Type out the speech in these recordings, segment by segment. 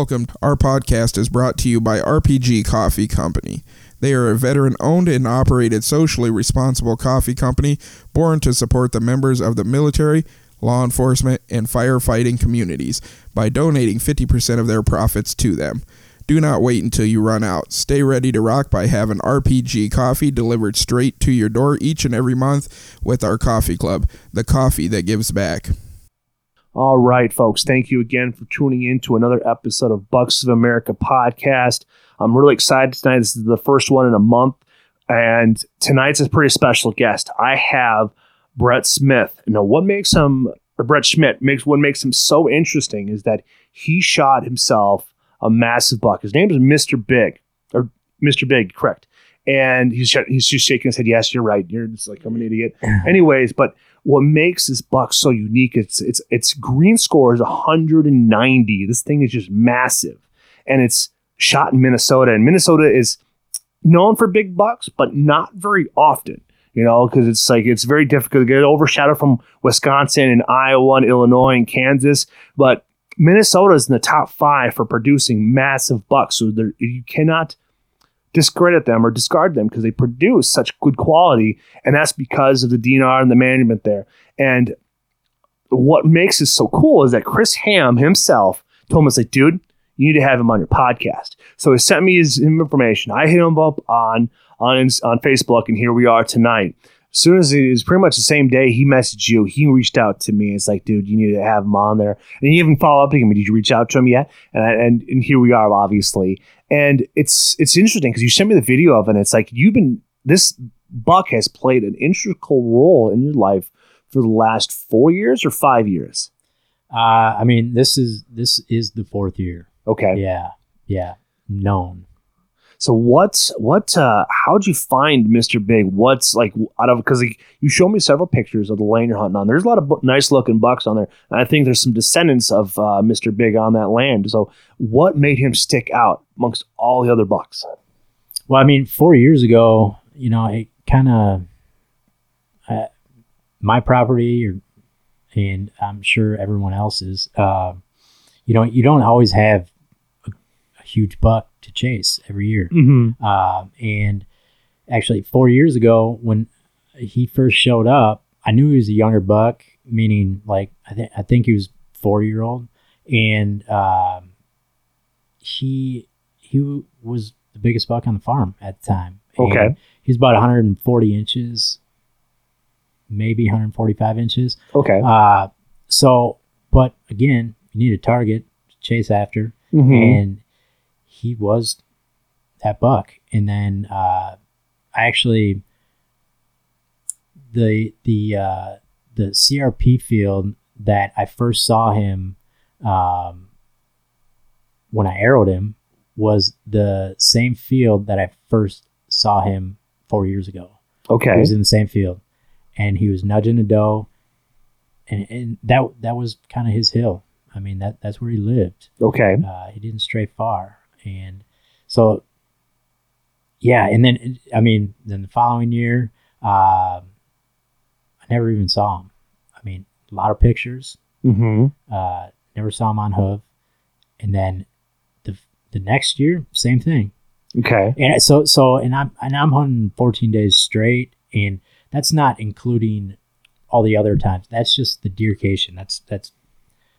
Welcome. Our podcast is brought to you by RPG Coffee Company. They are a veteran owned and operated socially responsible coffee company born to support the members of the military, law enforcement, and firefighting communities by donating 50% of their profits to them. Do not wait until you run out. Stay ready to rock by having RPG coffee delivered straight to your door each and every month with our coffee club, the coffee that gives back. All right, folks. Thank you again for tuning in to another episode of Bucks of America podcast. I'm really excited tonight. This is the first one in a month. And tonight's a pretty special guest. I have Brett Smith. Now, what makes him, or Brett Schmidt, makes what makes him so interesting is that he shot himself a massive buck. His name is Mr. Big, or Mr. Big, correct. And he's he's just shaking his head. Yes, you're right. You're just like I'm an idiot. Anyways, but what makes this buck so unique it's it's its green score is 190 this thing is just massive. And it's shot in minnesota. And minnesota is known for big bucks but not very often you know because it's like it's very difficult to get overshadowed from wisconsin and iowa and illinois and kansas. But minnesota is in the top five for producing massive bucks. So there, you cannot discredit them or discard them because they produce such good quality, and that's because of the DNR and the management there. And what makes this so cool is that Chris Ham himself told me, like, dude, you need to have him on your podcast. So he sent me his information. I hit him up on on on Facebook, and here we are tonight. As soon as it was pretty much the same day he messaged you, he reached out to me. It's like, dude, you need to have him on there. And he even followed up to him. Did you reach out to him yet? And I, and, and here we are, obviously. And it's it's interesting because you sent me the video of it. and it's like you've been this buck has played an integral role in your life for the last four years or five years. Uh, I mean, this is this is the fourth year. Okay. Yeah, yeah, known. So what's what? Uh, how'd you find Mr. Big? What's like out of because like, you showed me several pictures of the land you're hunting on. There's a lot of bu- nice looking bucks on there, and I think there's some descendants of uh, Mr. Big on that land. So what made him stick out amongst all the other bucks? Well, I mean, four years ago, you know, it kind of uh, my property, or, and I'm sure everyone else's. Uh, you know, you don't always have huge buck to chase every year. Mm-hmm. Uh, and actually, four years ago, when he first showed up, I knew he was a younger buck, meaning like I think I think he was four year old, and um, he he was the biggest buck on the farm at the time. Okay. he's about 140 inches, maybe 145 inches. Okay. Uh, so, but again, you need a target to chase after Mhm. and he was that buck. And then uh, I actually the the uh, the CRP field that I first saw him um, when I arrowed him was the same field that I first saw him four years ago. Okay, he was in the same field, and he was nudging a doe, and, and that that was kind of his hill. I mean that that's where he lived. Okay. Uh, he didn't stray far, and so yeah. And then I mean, then the following year, um, I never even saw him. I mean, a lot of pictures. Mm-hmm. Uh, never saw him on hoof, and then the the next year, same thing. Okay. And so so and I'm and I'm hunting 14 days straight, and that's not including all the other times. That's just the deercation. That's that's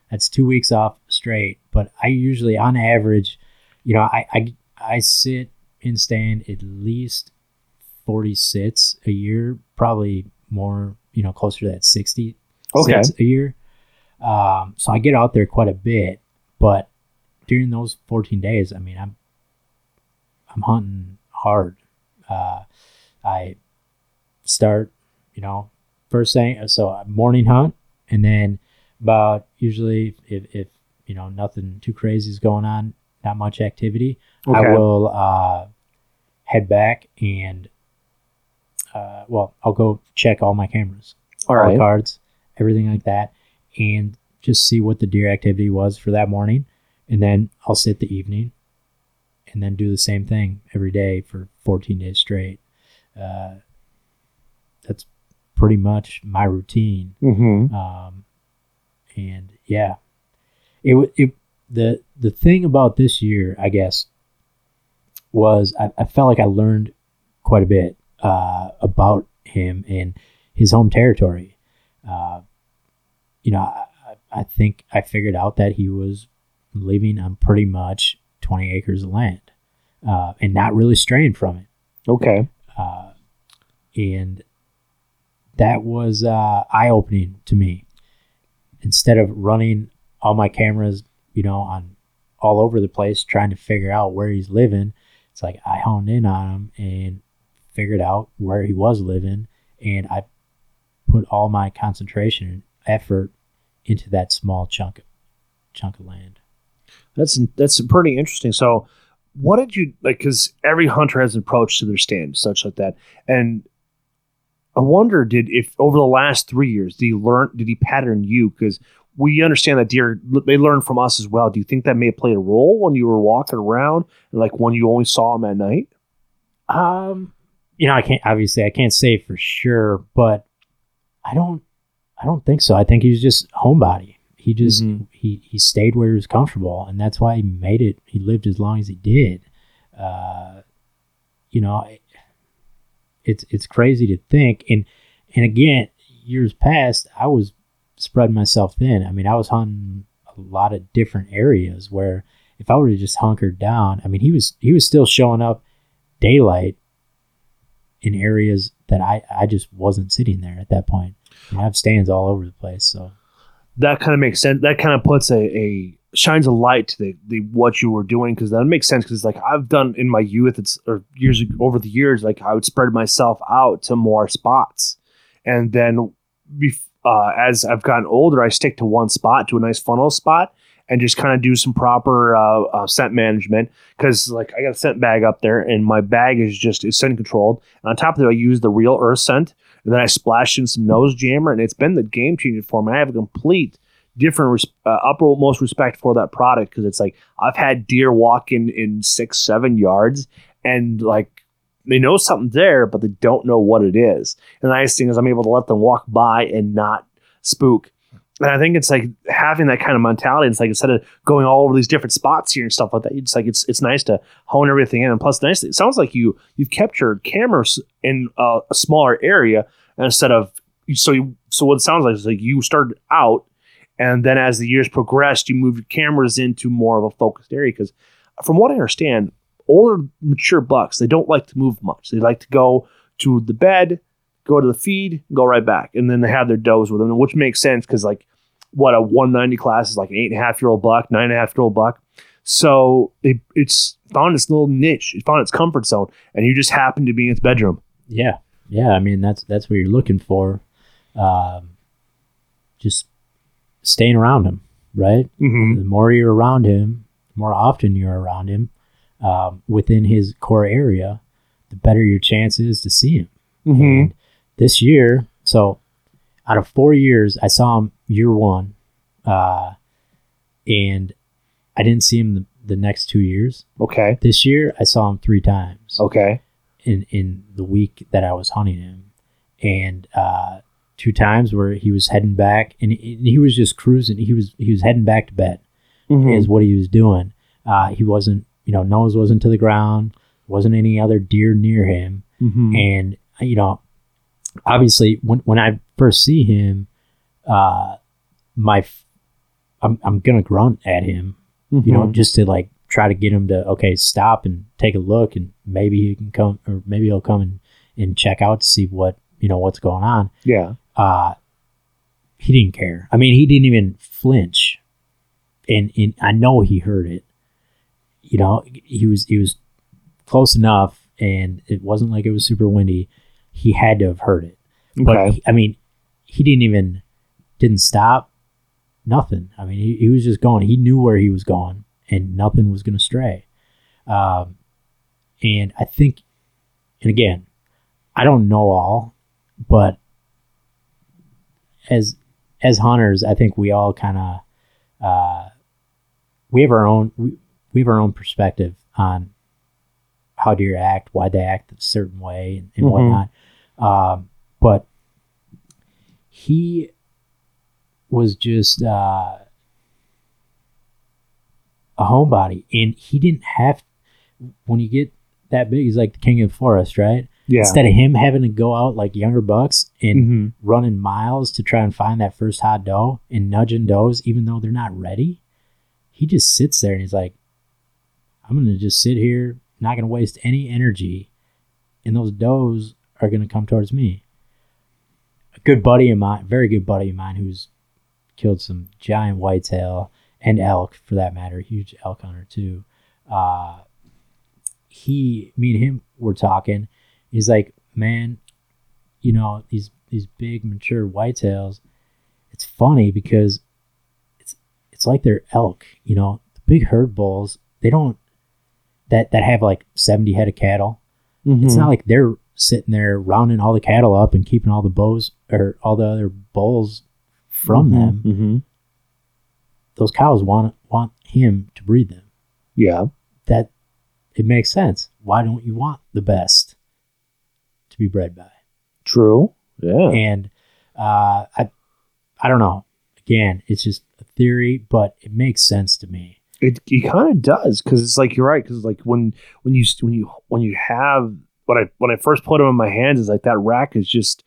that's two weeks off straight. But I usually, on average, you know, I I, I sit and stand at least 40 sits a year, probably more, you know, closer to that 60 Okay. sits a year. Um, so I get out there quite a bit, but during those 14 days, I mean, I'm I'm hunting hard. Uh, I start, you know, first thing, so a morning hunt, and then about usually if, if you know nothing too crazy is going on, not much activity, I will uh, head back and uh, well, I'll go check all my cameras, All all the cards, everything like that, and just see what the deer activity was for that morning, and then I'll sit the evening, and then do the same thing every day for 14 days straight. Uh, that's pretty much my routine. Mm-hmm. Um, and yeah, it it the the thing about this year, I guess, was I, I felt like I learned quite a bit uh, about him and his home territory. Uh, you know, I, I think I figured out that he was living on pretty much 20 acres of land uh, and not really straying from it. Okay. Uh, and that was uh, eye opening to me. Instead of running all my cameras, you know, on all over the place trying to figure out where he's living, it's like I honed in on him and figured out where he was living, and I put all my concentration and effort into that small chunk of, chunk of land. That's that's pretty interesting. So, what did you like? Because every hunter has an approach to their stand, such like that. And I wonder, did if over the last three years, did he learn? Did he pattern you? Because we understand that deer they learn from us as well. Do you think that may have played a role when you were walking around and like when you only saw him at night? Um, you know, I can't obviously I can't say for sure, but I don't I don't think so. I think he's just homebody. He just Mhm. he he stayed where he was comfortable, and that's why he made it. He lived as long as he did. Uh, you know, it- it's it's crazy to think. And and again, years past, I was spreading myself thin. I mean, I was hunting a lot of different areas where if I would have just hunkered down, I mean, he was he was still showing up daylight in areas that I I just wasn't sitting there at that point. I have stands all over the place, so. That kind of makes sense. That kind of puts a, a shines a light to the, the what you were doing because that makes sense. Because it's like I've done in my youth, it's or years over the years, like I would spread myself out to more spots, and then bef- uh, as I've gotten older, I stick to one spot, to a nice funnel spot, and just kind of do some proper uh, uh, scent management. Because like I got a scent bag up there, and my bag is just is scent controlled. And on top of that, I use the real earth scent, and then I splash in some nose jammer, and it's been the game changer for me. I have a complete different res- uh, uppermost respect for that product because it's like I've had deer walk in in six seven yards and like they know something's there but they don't know what it is. And the nice thing is I'm able to let them walk by and not spook. And I think it's like having that kind of mentality. It's like instead of going all over these different spots here and stuff like that, it's like it's it's nice to hone everything in. And plus, nice. It sounds like you you've kept your cameras in a, a smaller area instead of so you so what it sounds like is like you started out and then as the years progressed you moved your cameras into more of a focused area because from what i understand older mature bucks they don't like to move much they like to go to the bed go to the feed go right back and then they have their does with them which makes sense because like what a 190 class is like an eight and a half year old buck nine and a half year old buck so it, it's found its little niche it found its comfort zone and you just happen to be in its bedroom Yeah, yeah. I mean, that's that's what you're looking for. Um, just staying around him, right? mm-hmm. The more you're around him, the more often you're around him um, within his core area, the better your chance is to see him. Mm-hmm. And this year, so out of four years, I saw him year one, uh, and I didn't see him the, the next two years. okay This year, I saw him three times okay in in the week that I was hunting him, and uh, two times where he was heading back, and he, and he was just cruising. He was he was heading back to bed. Mhm. Is what he was doing. Uh, he wasn't, you know, nose wasn't to the ground. Wasn't any other deer near him, Mhm. and you know, obviously when when I first see him, uh, my I'm I'm gonna grunt at him you know, Mhm. just to like try to get him to okay, stop and take a look, and maybe he can come, or maybe he'll come and, and check out to see what you know what's going on. yeah. Uh he didn't care. I mean, he didn't even flinch, and and I know he heard it. You know, he was he was close enough, and it wasn't like it was super windy. He had to have heard it. But Okay. he- I mean, he didn't even didn't stop. Nothing. I mean, he, he was just going. He knew where he was going, and nothing was going to stray. Um, and I think, and again, I don't know all, but as as hunters, I think we all kind of uh, we have our own we, we have our own perspective on how deer act, why they act a certain way, and, and Mhm. whatnot. Um, but he was just uh, a homebody, and he didn't have. When you get that big, he's like the king of the forest, right? Yeah. Instead of him having to go out like younger bucks and hmm running miles to try and find that first hot doe and nudging does, even though they're not ready, he just sits there and he's like, I'm going to just sit here, not going to waste any energy, and those does are going to come towards me. A good buddy of mine, very good buddy of mine, who's killed some giant whitetail and elk for that matter, huge elk hunter too. Uh, he, me and him were talking. He's like, man, you know these these big mature whitetails. It's funny because it's it's like they're elk. You know, the big herd bulls. They don't that that have like seventy head of cattle. It's not like they're sitting there rounding all the cattle up and keeping all the bows or all the other bulls from them. hmm Those cows want want him to breed them. Yeah. That it makes sense. Why don't you want the best to be bred by? True. Yeah. and uh, I, I don't know. Again, it's just a theory, but it makes sense to me. It it kind of does because it's like you're right because like when when you when you when you have when I when I first put him in my hands it's like that rack is just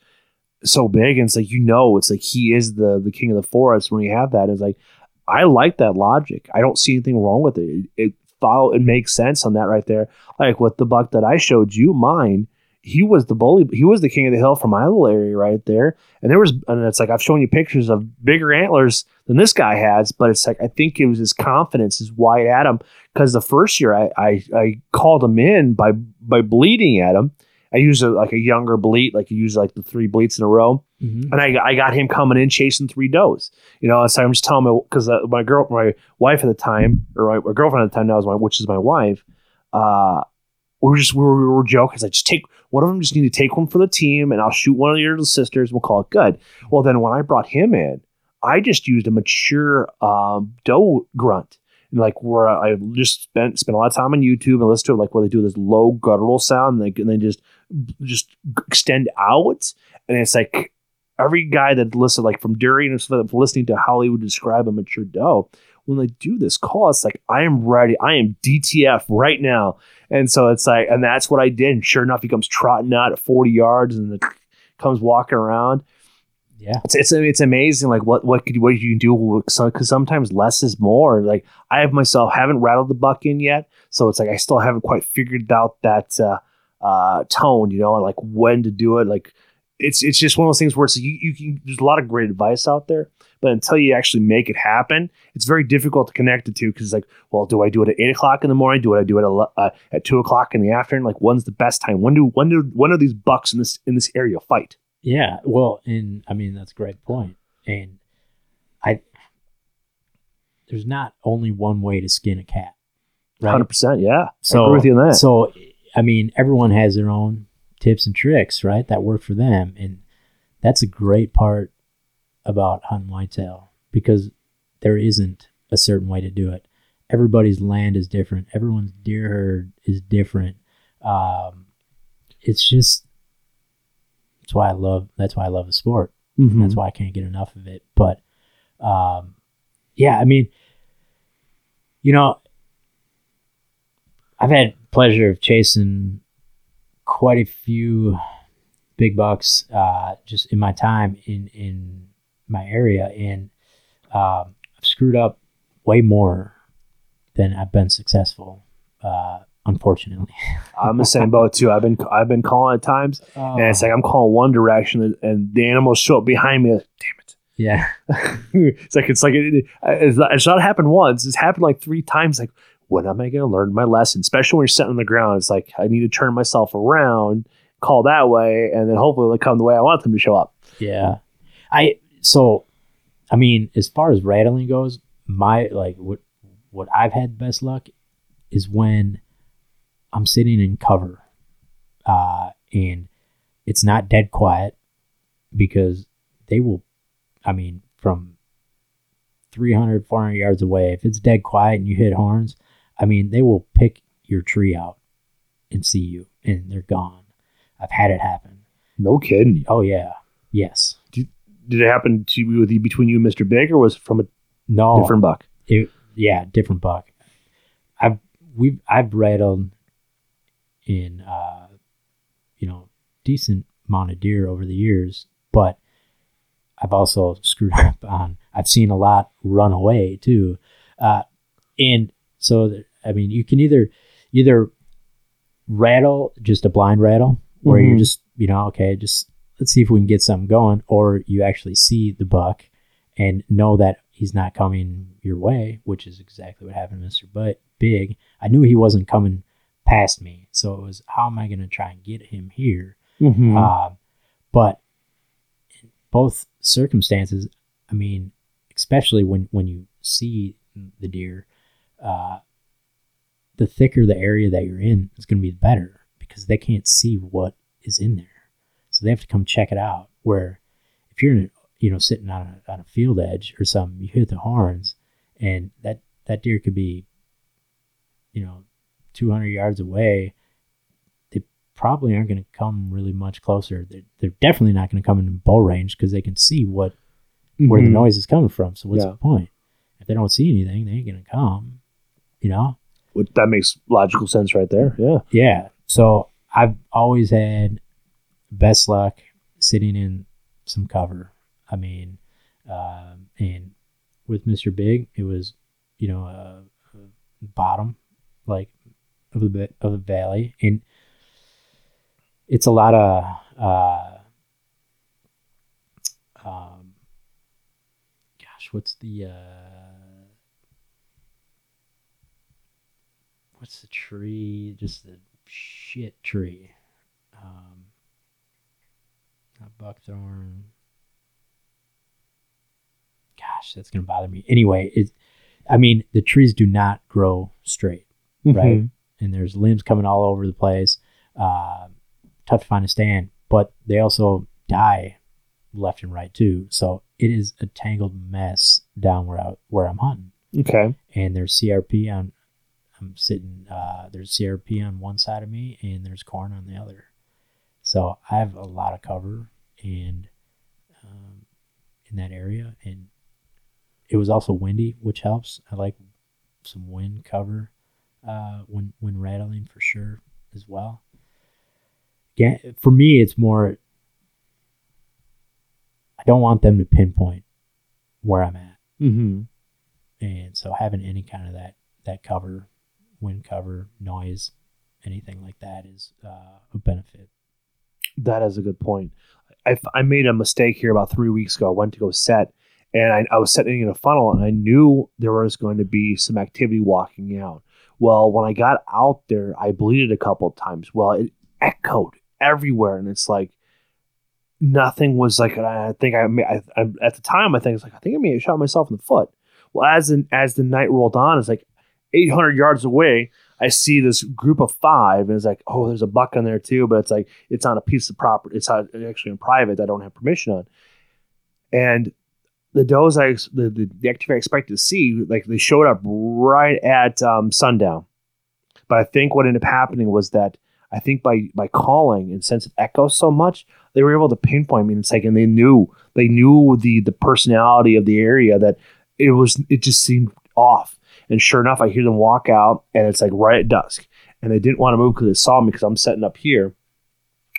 so big and it's like you know it's like he is the the king of the forest when you have that it's like I like that logic. I don't see anything wrong with it. It, it follow it makes sense on that right there. Like with the buck that I showed you mine he was the bully he was the king of the hill from my little area right there and there was and it's like I've shown you pictures of bigger antlers than this guy has but it's like I think it was his confidence his wide at him because the first year I, I I called him in by by bleeding at him I used a, like a younger bleat like you use like the three bleats in a row Mm-hmm. and I, I got him coming in chasing three does. You know, so I'm just telling him because uh, my girl, my wife at the time, or my, my girlfriend at the time now is my, which is my wife. Uh, we were just we were, we were joking. I like just take one of them. Just need to take one for the team, and I'll shoot one of your little sisters. We'll call it good. Well, then when I brought him in, I just used a mature um, doe grunt. And like where I just spent spent a lot of time on YouTube and listened to it, like where they do this low guttural sound, and they, and they just just extend out, and it's like every guy that listened, like from Durian and stuff, listening to how he would describe a mature doe, when they do this call, it's like I am ready. I am DTF right now, and so it's like, and that's what I did. And sure enough, he comes trotting out at forty yards and the, comes walking around. Yeah. It's it's it's amazing, like what what could what you can do because sometimes less is more. Like I have myself haven't rattled the buck in yet, so it's like I still haven't quite figured out that uh, uh, tone, you know, like when to do it. Like it's it's just one of those things where it's you, you can there's a lot of great advice out there, but until you actually make it happen, it's very difficult to connect it to because it's like, well, do I do it at eight o'clock in the morning? Do I do it at, uh, at two o'clock in the afternoon? Like, when's the best time? When do when do when are these bucks in this in this area fight? Yeah. Well, and I mean that's a great. And I there's not only one way to skin a cat. Right. Hundred percent, yeah. So I agree with you on that. So I mean, everyone has their own tips and tricks, right? That work for them, and that's a great part about hunting whitetail because there isn't a certain way to do it. Everybody's land is different. Everyone's deer herd is different. Um, it's just that's why I love. That's why I love the sport. Mhm. That's why I can't get enough of it. But um, yeah, I mean, you know, I've had pleasure of chasing quite a few big bucks uh, just in my time in in my area, and um, I've screwed up way more than I've been successful. Uh, unfortunately, I'm the same boat too. I've been I've been calling at times, and it's like I'm calling one direction, and, and the animals show up behind me. Like, Damn it! yeah, it's like it's like it, it's, not, it's not happened once. It's happened like three times. Like when am I going to learn my lesson? Especially when you're sitting on the ground. It's like I need to turn myself around, call that way, and then hopefully they'll come the way I want them to show up. Yeah. I so I mean, as far as rattling goes, my like what what I've had best luck is when I'm sitting in cover. Uh and it's not dead quiet because they will I mean, from 300 400 yards away, if it's dead quiet and you hit horns, I mean, they will pick your tree out and see you and they're gone. I've had it happen. No kidding. Oh yeah. Yes. Did it happen to you with you between you and Mr. Big, or was it from a No. different buck? It, yeah, different buck. I've we've I've rattled in uh, you know decent amount of deer over the years, but I've also screwed up on. I've seen a lot run away too, uh, and so I mean you can either either rattle just a blind rattle where Mhm. you're just you know okay just let's see if we can get something going, or you actually see the buck and know that he's not coming your way, which is exactly what happened to Mr. But Big. I knew he wasn't coming past me, so it was how am I going to try and get him here? Mhm. Uh, but in both circumstances, I mean, especially when when you see the deer, uh, the thicker the area that you're in is going to be better because they can't see what is in there, so they have to come check it out. Where if you're you know sitting on a on a field edge or something, you hit the horns, and that that deer could be, you know, 200 yards away They probably aren't going to come really much closer. They're, they're definitely not going to come in bow range because they can see what where the Mhm. noise is coming from. So what's Yeah. the point? If they don't see anything, they ain't going to come. You know? Which- that makes logical sense right there. Yeah. Yeah. So I've always had best luck sitting in some cover. I mean, um, and with Mr. Big, it was, you know, a bottom like of the bit of the valley, and it's a lot of uh, um, gosh, what's the uh, what's the tree? Just the shit tree. Um, not buckthorn. Gosh, that's gonna bother me. Anyway, it. I mean, the trees do not grow straight, right? Mhm. And there's limbs coming all over the place. Uh, tough to find a stand, but they also die left and right too. So it is a tangled mess down where I, where I'm hunting Okay. and there's CRP on. I'm sitting. Uh, there's CRP on one side of me, and there's corn on the other. So I have a lot of cover, and um, in that area, and it was also windy, which helps. I like some wind cover uh, when when rattling for sure as well. Yeah, for me, it's more. I don't want them to pinpoint where I'm at Mm-hmm. and so having any kind of that that cover wind cover noise anything like that is uh, a benefit That is a good point. I, I made a mistake here about three weeks ago. I went to go set, and I, I was setting in a funnel, and I knew there was going to be some activity walking out. Well, when I got out there, I bleeded a couple of times. Well, it echoed everywhere, and it's like nothing was like. I think I, I, I at the time I think it's like I think I may have shot myself in the foot. Well, as in, as the night rolled on, it's like 800 yards away. I see this group of five, and it's like, oh, there's a buck on there too, but it's like it's on a piece of property. It's actually in private. that I don't have permission on. And the does I the, the the activity I expected to see, like they showed up right at um, sundown. But I think what ended up happening was that I think by by calling and since it echoes so much, they were able to pinpoint me. And it's like, and they knew they knew the the personality of the area that it was. It just seemed off. And sure enough, I hear them walk out, and it's like right at dusk. And they didn't want to move because they saw me because I'm setting up here.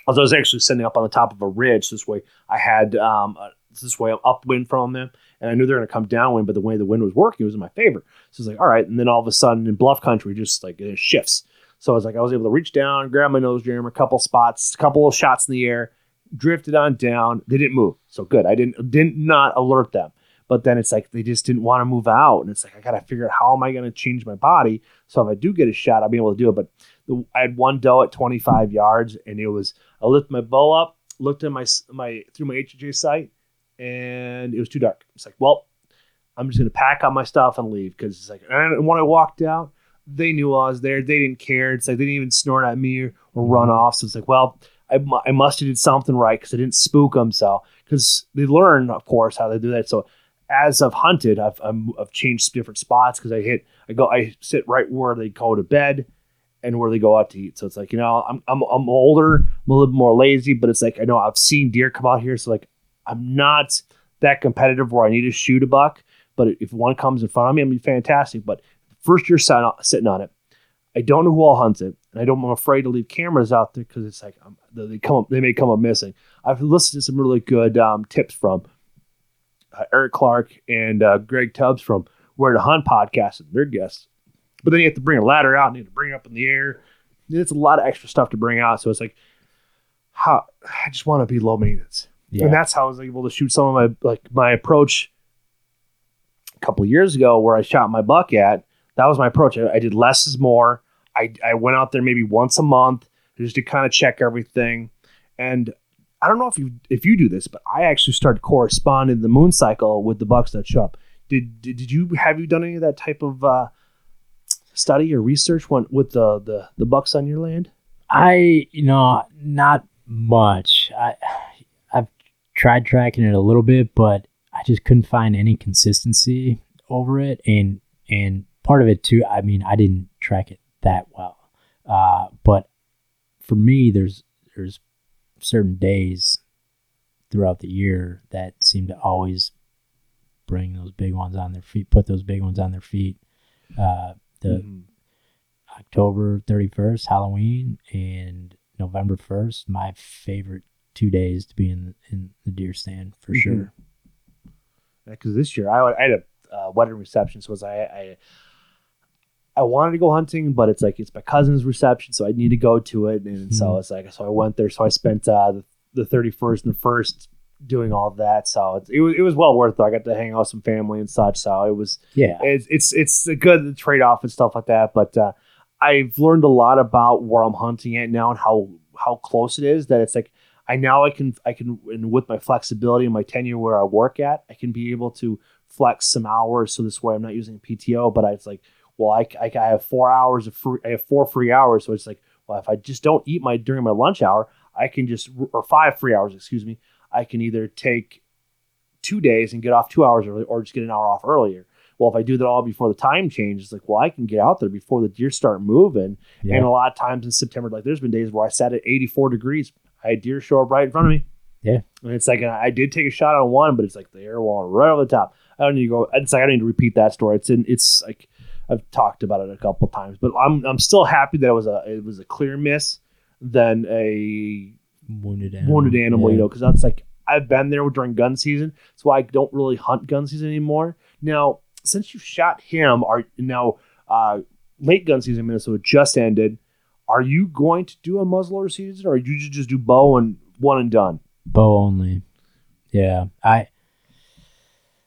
I was actually setting up on the top of a ridge, this way I had um, uh, this way upwind from them, and I knew they're going to come downwind. But the way the wind was working was in my favor. So it's like, all right. And then all of a sudden, in bluff country, just like it shifts. So I was like, I was able to reach down, grab my nose jammer, a couple spots, a couple of shots in the air, drifted on down. They didn't move, so good. I didn't didn't not alert them. But then it's like they just didn't want to move out, and it's like I got to figure out how am I going to change my body so if I do get a shot, I'll be able to do it. But the, I had one doe at 25 yards, and it was I lifted my bow up, looked at my my through my HJ sight, and it was too dark. It's like, well, I'm just going to pack up my stuff and leave because it's like. And when I walked out, they knew I was there. They didn't care. It's like they didn't even snort at me or, or run mm-hmm. off. So it's like, well, I, I must have did something right because I didn't spook them. So because they learn, of course, how they do that. So as I've hunted, I've I'm, I've changed different spots because I hit I go I sit right where they go to bed and where they go out to eat. So it's like you know I'm I'm I'm older, I'm a little more lazy, but it's like I know I've seen deer come out here, so like I'm not that competitive where I need to shoot a buck. But if one comes in front of me, I'm be fantastic. But first you're sitting on it, I don't know who all hunts it, and I don't. I'm afraid to leave cameras out there because it's like um, they come up, they may come up missing. I've listened to some really good um, tips from uh, Eric Clark and uh, Greg Tubbs from Where to Hunt podcast and their guests. But then you have to bring a ladder out and you have to bring it up in the air. And It's a lot of extra stuff to bring out. So it's like, how I just want to be low maintenance, Yeah. and that's how I was able to shoot some of my like my approach a couple years ago where I shot my buck at. That was my approach. I, I did less is more. I, I went out there maybe once a month just to kind of check everything. And I don't know if you if you do this, but I actually started corresponding the moon cycle with the bucks that show up. Did did, did you have you done any of that type of uh, study or research when, with the, the the bucks on your land? I, you know, not much. I, I've tried tracking it a little bit, but I just couldn't find any consistency over it. And and part of it too, I mean, I didn't track it that well. Uh, but for me, there's there's certain days throughout the year that seem to always bring those big ones on their feet, put those big ones on their feet. Uh, the Mhm. October 31st, Halloween, and November 1st, my favorite two days to be in in the deer stand for Mhm. sure. because this year I, I had a uh, wedding reception, so was I, I I wanted to go hunting, but it's like it's my cousin's reception, so I need to go to it, and so Mhm. it's like so I went there, so I spent uh, the the thirty first and the first doing all that, so it, it was it was well worth it. I got to hang out with some family and such, so it was Yeah, it's it's it's a good trade off and stuff like that. But uh, I've learned a lot about where I'm hunting at now and how how close it is. That it's like I now I can I can and with my flexibility and my tenure where I work at, I can be able to flex some hours. So this way I'm not using PTO, but I, it's like well I, I I have four hours of free I have four free hours. So it's like well if I just don't eat my during my lunch hour, I can just or five free hours excuse me. I can either take two days and get off two hours early, or just get an hour off earlier well, if I do that all before the time change, it's like, well, I can get out there before the deer start moving. yeah, And a lot of times in September, like there's been days where I sat at 84 degrees. I had deer show up right in front of me. Yeah. And it's like, and I did take a shot on one, but it's like the air wall right over the top. I don't need to go. It's like, I don't need to repeat that story. It's in, it's like, I've talked about it a couple times, but I'm, I'm still happy that it was a, it was a clear miss than a wounded animal. wounded animal, you know, because that's like I've been there during gun season. That's why I don't really hunt gun season anymore. Now, since you shot him, are now uh, late gun season in Minnesota just ended. Are you going to do a muzzleloader season, or you just do bow and one and done? bow only. Yeah, I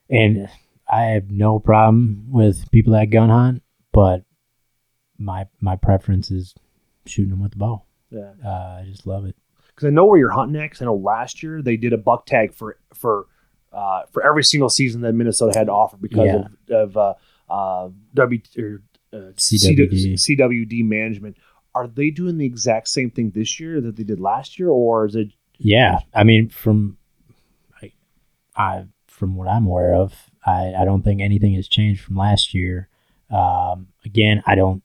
and I have no problem with people that gun hunt, but my my preference is shooting them with the bow. Yeah, Uh, I just love it. because I know where you're hunting at. 'cause I know last year they did a buck tag for for uh, for every single season that Minnesota had to offer because Yeah. of, of uh, uh, W or uh, CWD. CWD management. Are they doing the exact same thing this year that they did last year, or is it? Yeah, I mean, from I, I from what I'm aware of, I, I don't think anything has changed from last year. Um, again, I don't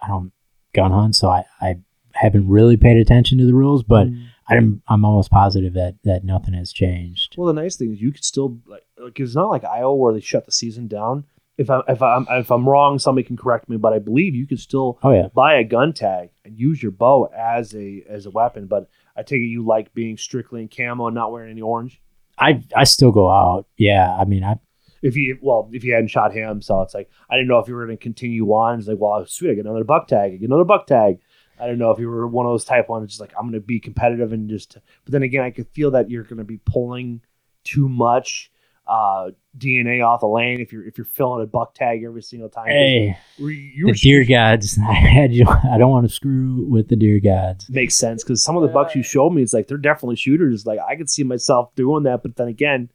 I don't gun hunt, so I, I haven't really paid attention to the rules, but I'm I'm almost positive that that nothing has changed. Well, the nice thing is you could still like, like it's not like Iowa where they shut the season down. If I'm if I'm if I'm wrong, somebody can correct me. But I believe you could still Oh yeah, buy a gun tag and use your bow as a as a weapon. But I take it you like being strictly in camo and not wearing any orange. I I still go out. Yeah, I mean, I If you well, if you hadn't shot him, so it's like I didn't know if you were going to continue on. It's like, well, sweet, I get another buck tag, I get another buck tag. I don't know if you were one of those type ones, just like I'm going to be competitive and just. But then again, I could feel that you're going to be pulling too much uh, DNA off the lane if you're if you're filling a buck tag every single time. hey you you the were deer gods. I had you. I don't want to screw with the deer gods. makes sense because some of the bucks you showed me, it's like they're definitely shooters. Like I could see myself doing that, but then again,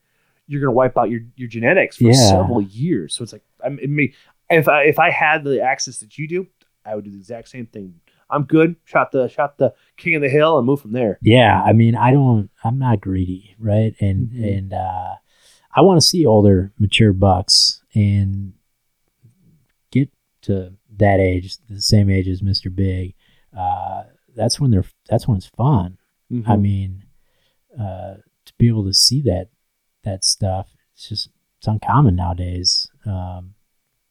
you're gonna wipe out your, your genetics for Yeah. several years. So it's like I mean, me if I if I had the access that you do, I would do the exact same thing. I'm good. Shot the shot the king of the hill and move from there. Yeah, I mean, I don't. I'm not greedy, right? And Mhm. and uh, I want to see older, mature bucks and get to that age, the same age as Mister Big. Uh, that's when they're. That's when it's fun. Mm-hmm. I mean, uh, to be able to see that that stuff, it's just it's uncommon nowadays. Um,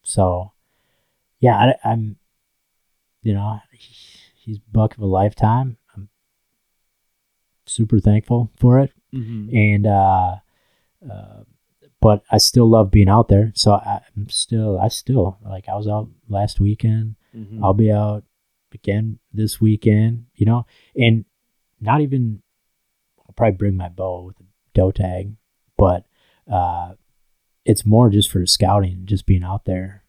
so, yeah, I, I'm you know, he's buck of a lifetime. I'm super thankful for it, Mm-hmm. and uh, uh, but I still love being out there. So I, I'm still, I still like I was out last weekend. Mm-hmm. I'll be out again this weekend, you know, and not even I'll probably bring my bow with a doe tag, but uh, it's more just for scouting, just being out there.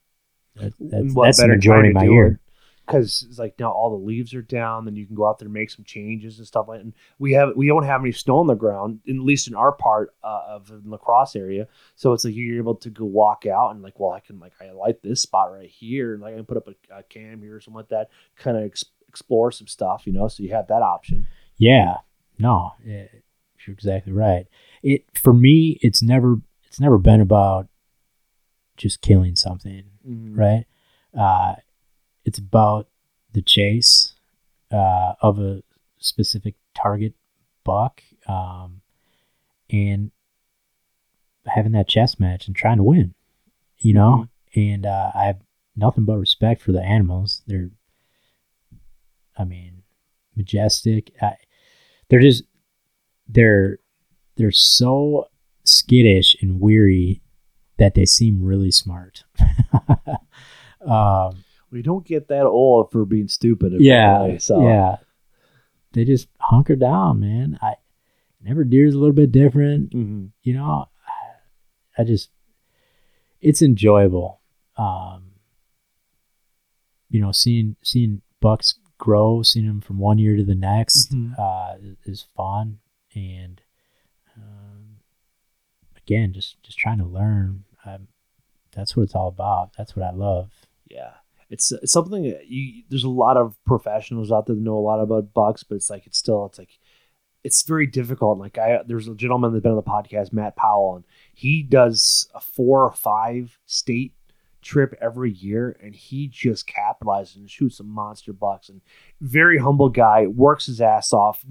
That, that's that's the majority of my year. because it's like now all the leaves are down, then you can go out there and make some changes and stuff like. that. And we have we don't have any snow on the ground, at least in our part uh, of the La Crosse area. So it's like you're able to go walk out and like, well, I can like I like this spot right here, and like I can put up a, a cam here or something like that, kind of ex- explore some stuff, you know. So you have that option. Yeah, no, eh, you're exactly right. It for me, it's never it's never been about just killing something. Mm-hmm. right? Uh, it's about the chase uh, of a specific target buck um, and having that chess match and trying to win, you know? And uh, I have nothing but respect for the animals. They're, I mean, majestic. I, they're just, they're, they're so skittish and weary that they seem really smart. um, We don't get that old for being stupid. yeah, apparently, so. yeah. They just hunker down, man. I never deer's a little bit different, Mhm. you know. I just it's enjoyable. Um, you know, seeing seeing bucks grow, seeing them from one year to the next, Mhm. uh, is- is fun. And again, just just trying to learn. Um, that's what it's all about. That's what I love. Yeah, it's, it's something that you. There's a lot of professionals out there that know a lot about bucks, but it's like it's still it's like it's very difficult. Like I, there's a gentleman that's been on the podcast, Matt Powell, and he does a four or five state trip every year, and he just capitalizes and shoots some monster bucks. And very humble guy, works his ass off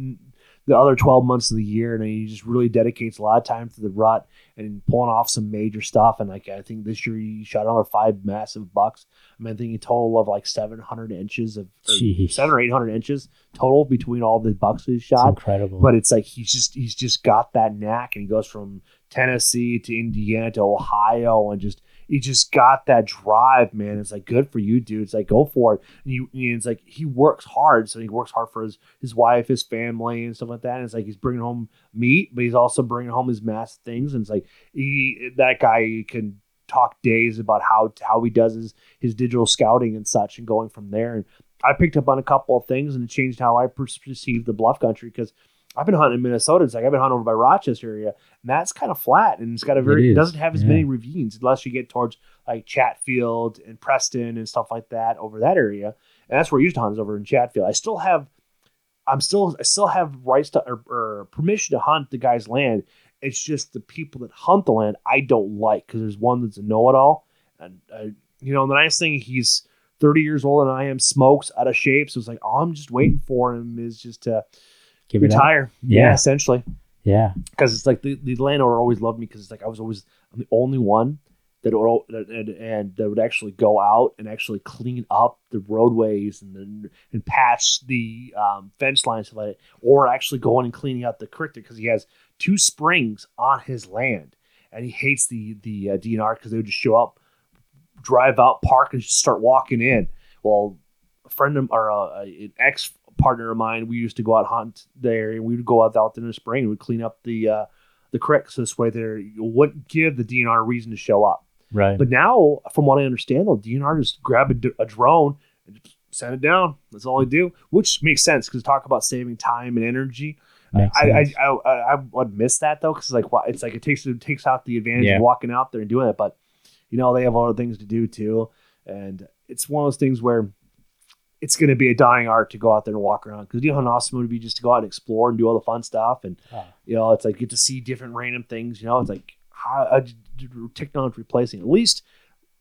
the other 12 months of the year, and he just really dedicates a lot of time to the rut and pulling off some major stuff. And like I think this year he shot another five massive bucks. I mean, I think a total of like 700 inches of or seven or 800 inches total between all the bucks he's It's shot. incredible. But it's like he's just he's just got that knack, and he goes from Tennessee to Indiana to Ohio, and just he just got that drive, man. It's like good for you, dude. It's like go for it. And you, and it's like he works hard, so he works hard for his his wife, his family, and stuff like that. And it's like he's bringing home meat, but he's also bringing home his mass things. And it's like he that guy can talk days about how how he does his his digital scouting and such, and going from there. And I picked up on a couple of things, and it changed how I perceive the bluff country because. I've been hunting in Minnesota. It's like I've been hunting over by Rochester area, that's kind of flat, and it's got a very. It, doesn't have as yeah. many ravines unless you get towards like Chatfield and Preston and stuff like that over that area, and that's where to is over in Chatfield. I still have, I'm still, I still have rights to or, or permission to hunt the guy's land. It's just the people that hunt the land I don't like because there's one that's a know-it-all, and uh, you know the nice thing he's 30 years old and I am, smokes out of shape, so it's like all I'm just waiting for him is just to Give retire. Yeah, Yeah. essentially Yeah. because it's like the, the landowner always loved me because it's like I was always I'm the only one that would and, and that would actually go out and actually clean up the roadways and then and patch the um, fence lines to let it, or actually going and cleaning out the creek because he has two springs on his land and he hates the the uh, DNR because they would just show up, drive out, park, and just start walking in. Well, a friend of or uh, an ex partner of mine, we used to go out hunt there, and we would go out out there in the spring we'd clean up the uh, the creeks this way. There, you wouldn't give the DNR a reason to show up. Right. But now, from what I understand, though, DNR just grab a, a drone and just send it down. That's all they do, which makes sense because talk about saving time and energy. Makes I, I, sense. I, I, I would miss that though, because like what it's like it takes it takes out the advantage Yeah. of walking out there and doing it. But you know they have other things to do too, and it's one of those things where it's going to be a dying art to go out there and walk around. Because you know how awesome it would be just to go out and explore and do all the fun stuff, and Oh. you know it's like get to see different random things. You know, it's like how uh, technology replacing. At least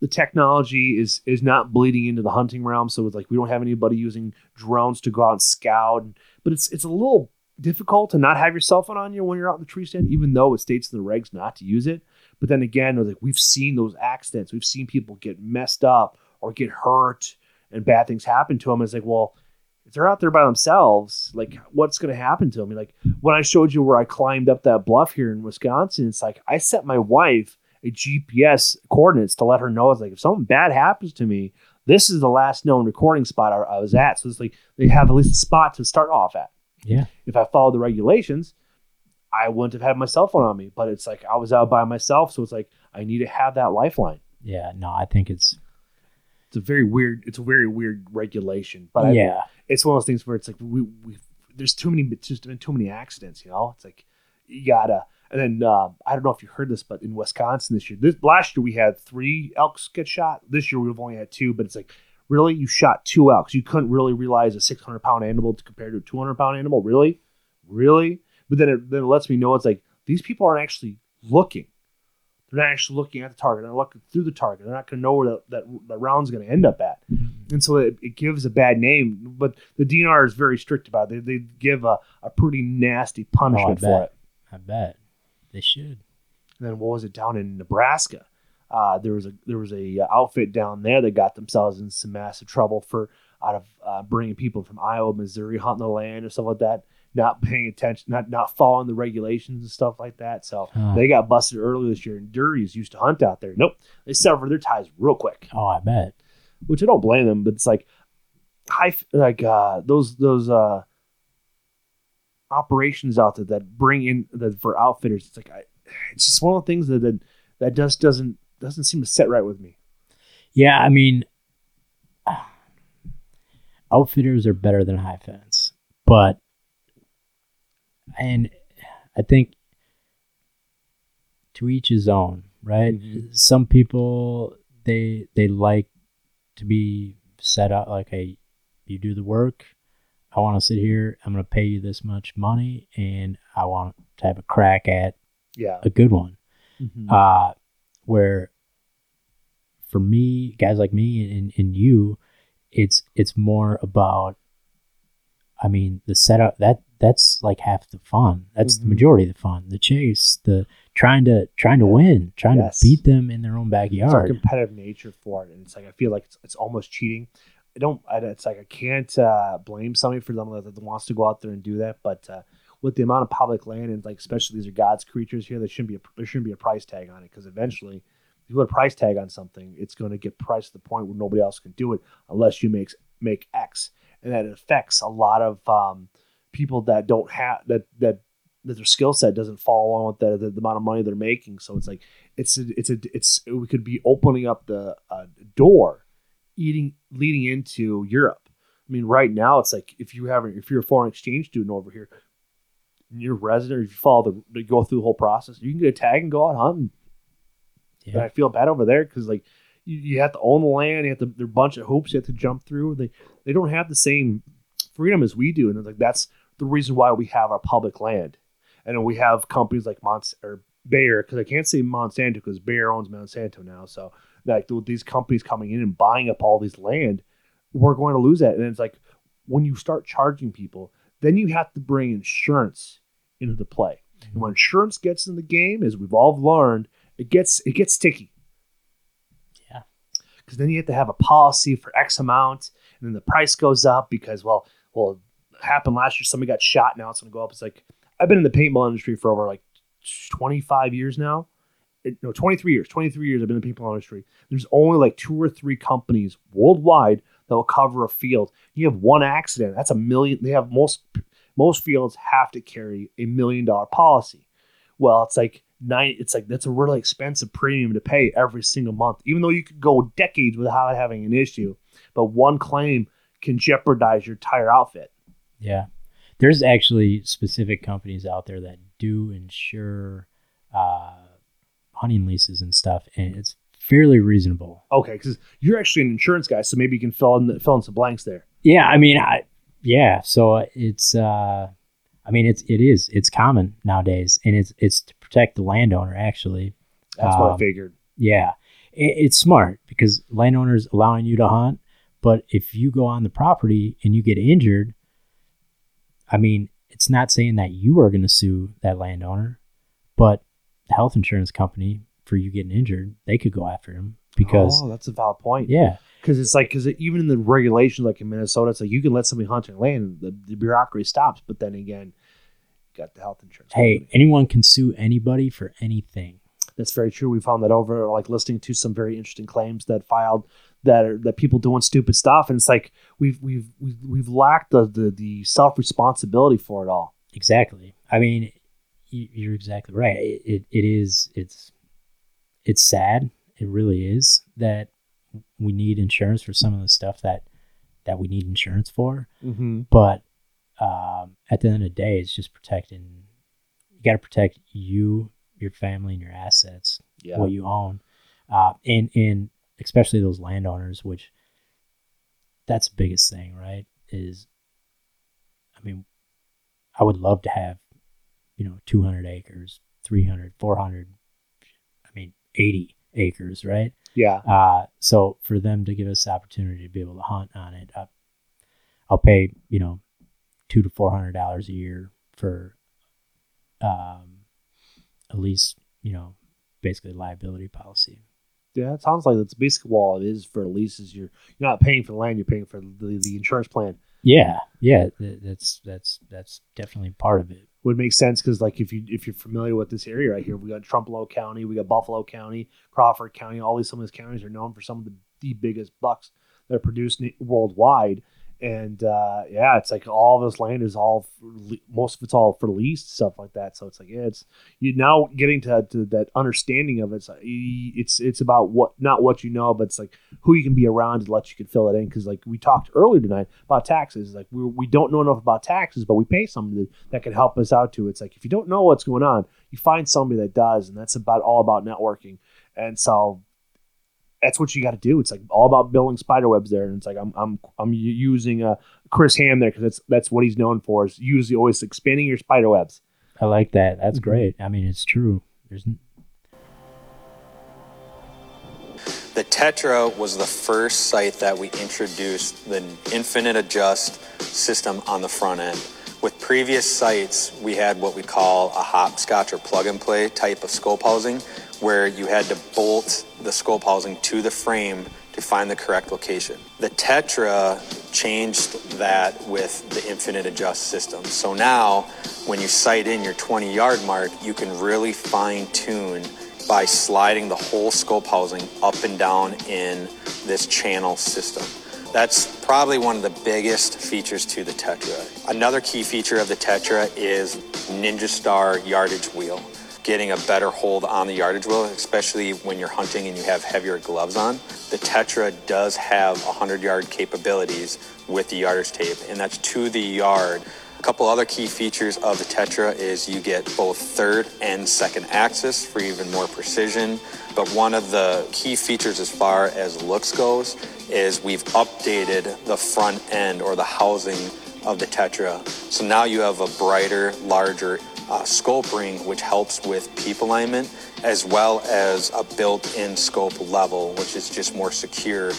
the technology is is not bleeding into the hunting realm. So it's like we don't have anybody using drones to go out and scout. But it's it's a little difficult to not have your cell phone on you when you're out in the tree stand, even though it states in the regs not to use it. But then again, like we've seen those accidents. We've seen people get messed up or get hurt and bad things happen to them. It's like, well, if they're out there by themselves, like what's going to happen to them? Like when I showed you where I climbed up that bluff here in Wisconsin, it's like I set my wife a GPS coordinates to let her know. It's like if something bad happens to me, this is the last known recording spot I, I was at. So it's like they have at least a spot to start off at. Yeah. If I followed the regulations, I wouldn't have had my cell phone on me. But it's like I was out by myself, so it's like I need to have that lifeline. Yeah. No, I think it's It's a very weird. It's a very weird regulation. But I, yeah. it's one of those things where it's like we we there's too many just been too many accidents. You know, it's like you gotta. And then uh, I don't know if you heard this, but in Wisconsin this year, this last year we had three elks get shot. This year we've only had two, but it's like really you shot two elks. You couldn't really realize a 600 pound animal compared to a 200 pound animal. Really, really. But then it then it lets me know it's like these people aren't actually looking. They're not actually looking at the target. They're looking through the target. They're not going to know where that, that, that round's going to end up at. And so it, it gives a bad name. But the DNR is very strict about it. They, they give a, a pretty nasty punishment for bet. it. I bet they should. And then what was it down in Nebraska? Uh, there was a there was a uh, outfit down there that got themselves in some massive trouble for out of uh, bringing people from Iowa, Missouri, hunting the land and stuff like that, not paying attention, not not following the regulations and stuff like that. So Huh. they got busted early this year. And Duries used to hunt out there. Nope, they severed their ties real quick, Oh, I bet. which I don't blame them. But it's like high like uh, those those uh, operations out there that bring in that for outfitters. It's like I, it's just one of the things that that, that just doesn't doesn't seem to set right with me. Yeah, I mean, outfitters are better than high fence, but and I think to each his own, right? Mhm. Some people they they like to be set up like, hey, you do the work. I want to sit here. I'm going to pay you this much money, and I want to have a crack at Yeah. a good one Mhm. uh, where for me, guys like me and, and you, it's it's more about. I mean, the setup that that's like half the fun. That's Mhm. the majority of the fun. The chase, the trying to trying to win, trying Yes. to beat them in their own It's our backyard. competitive nature for it, and it's like I feel like it's, it's almost cheating. I don't. I, it's like I can't uh, blame somebody for them that, that wants to go out there and do that, but uh, with the amount of public land and like especially these are God's creatures here, there shouldn't be a, there shouldn't be a price tag on it because eventually, if you put a price tag on something, it's going to get priced to the point where nobody else can do it unless you make make X, and that affects a lot of um, people that don't have that that that their skill set doesn't fall along with the, the, the amount of money they're making. So it's like it's a, it's a it's we could be opening up the uh, door, eating leading into Europe. I mean, right now it's like if you have if you're a foreign exchange student over here, and you're a resident, if you follow the, go through the whole process, you can get a tag and go out hunting. And Yeah. I feel bad over there because like you, you have to own the land, you have to there are a bunch of hoops you have to jump through. They they don't have the same freedom as we do, and it's like that's the reason why we have our public land, and we have companies like Monsanto or Bayer because I can't say Monsanto because Bayer owns Monsanto now. So like with these companies coming in and buying up all these land, we're going to lose that. And it's like when you start charging people, then you have to bring insurance into the play. And when insurance gets in the game, as we've all learned, it gets it gets sticky. Yeah. Because then you have to have a policy for X amount, and then the price goes up because well, well, happened last year. Somebody got shot. Now it's going to go up. It's like I've been in the paintball industry for over like 25 years now. It- no, 23 years. 23 years I've been in the paintball industry. There's only like two or three companies worldwide that will cover a field. You have one accident, that's a million. They have most most fields have to carry a million dollar policy. Well, it's like nine. It's like that's a really expensive premium to pay every single month, even though you could go decades without having an issue. But one claim can jeopardize your entire outfit. Yeah. There's actually specific companies out there that do insure uh, hunting leases and stuff, and it's fairly reasonable. Okay, because you're actually an insurance guy, so maybe you can fill in the, fill in some blanks there. Yeah, I mean, I yeah. So it's uh, I mean, it's it is it's common nowadays, and it's it's to protect the landowner. Actually, That's what I Um, figured. yeah, it, it's smart because landowners allowing you to hunt, but if you go on the property and you get injured, I mean, it's not saying that you are going to sue that landowner, but the health insurance company for you getting injured, they could go after him because oh, that's a valid point. yeah, because it's like because even in the regulations like in Minnesota, it's like you can let somebody hunt their land, the, the bureaucracy stops. But then again, you got the health insurance. Hey, company. anyone can sue anybody for anything. that's very true. We found that over like listening to some very interesting claims that filed that are that people doing stupid stuff, and it's like we've we've we've, we've lacked the the, the self responsibility for it all. Exactly. I mean, you- you're exactly right. It, it, it is. It's it's sad. It really is that we need insurance for some of the stuff that that we need insurance for. Mm-hmm. But um, at the end of the day, it's just protecting. You got to protect you, your family, and your assets. Yeah. what you own, uh, and and especially those landowners, which that's the biggest thing, right? Is I mean, I would love to have, you know, 200 acres, 300, 400, I mean, 80 acres, right? Yeah. Uh, so for them to give us the opportunity to be able to hunt on it, I, I'll pay, you know, two to four hundred dollars a year for, um, at least you know, basically liability policy. Yeah, it sounds like that's basically all it is for leases. You're you're not paying for the land; you're paying for the, the insurance plan. Yeah, yeah, that's that's that's definitely part of it. Would make sense because, like, if you if you're familiar with this area right here, we got Trempealeau County, we got Buffalo County, Crawford County. All these some of these counties are known for some of the, the biggest bucks that are produced worldwide. And uh, yeah, it's like all this land is all for, most of it's all for lease stuff like that. So it's like yeah, it's you now getting to, to that understanding of it. It's it's it's about what not what you know, but it's like who you can be around to let you can fill it in. Because like we talked earlier tonight about taxes, like we we don't know enough about taxes, but we pay somebody that, that can help us out too. It's like if you don't know what's going on, you find somebody that does, and that's about all about networking. And so that's what you got to do. It's like all about building spider webs there, and it's like I'm I'm I'm u- using uh, Chris Ham there because that's that's what he's known for is usually always expanding your spider webs. I like that. That's Mhm. great. I mean, it's true. There's n- The Tetra was the first site that we introduced the infinite adjust system on the front end. With previous sites, we had what we call a hopscotch or plug and play type of scope housing, where you had to bolt the scope housing to the frame to find the correct location. The Tetra changed that with the infinite adjust system. So now, when you sight in your 20 yard mark, you can really fine tune by sliding the whole scope housing up and down in this channel system. That's probably one of the biggest features to the Tetra. Another key feature of the Tetra is Ninja Star yardage wheel. Getting a better hold on the yardage wheel, especially when you're hunting and you have heavier gloves on. The Tetra does have 100 yard capabilities with the yardage tape, and that's to the yard. A couple other key features of the Tetra is you get both third and second axis for even more precision. But one of the key features as far as looks goes is we've updated the front end or the housing of the Tetra. So now you have a brighter, larger uh, which helps with peep alignment, as well as a built-in scope level, which is just more secure.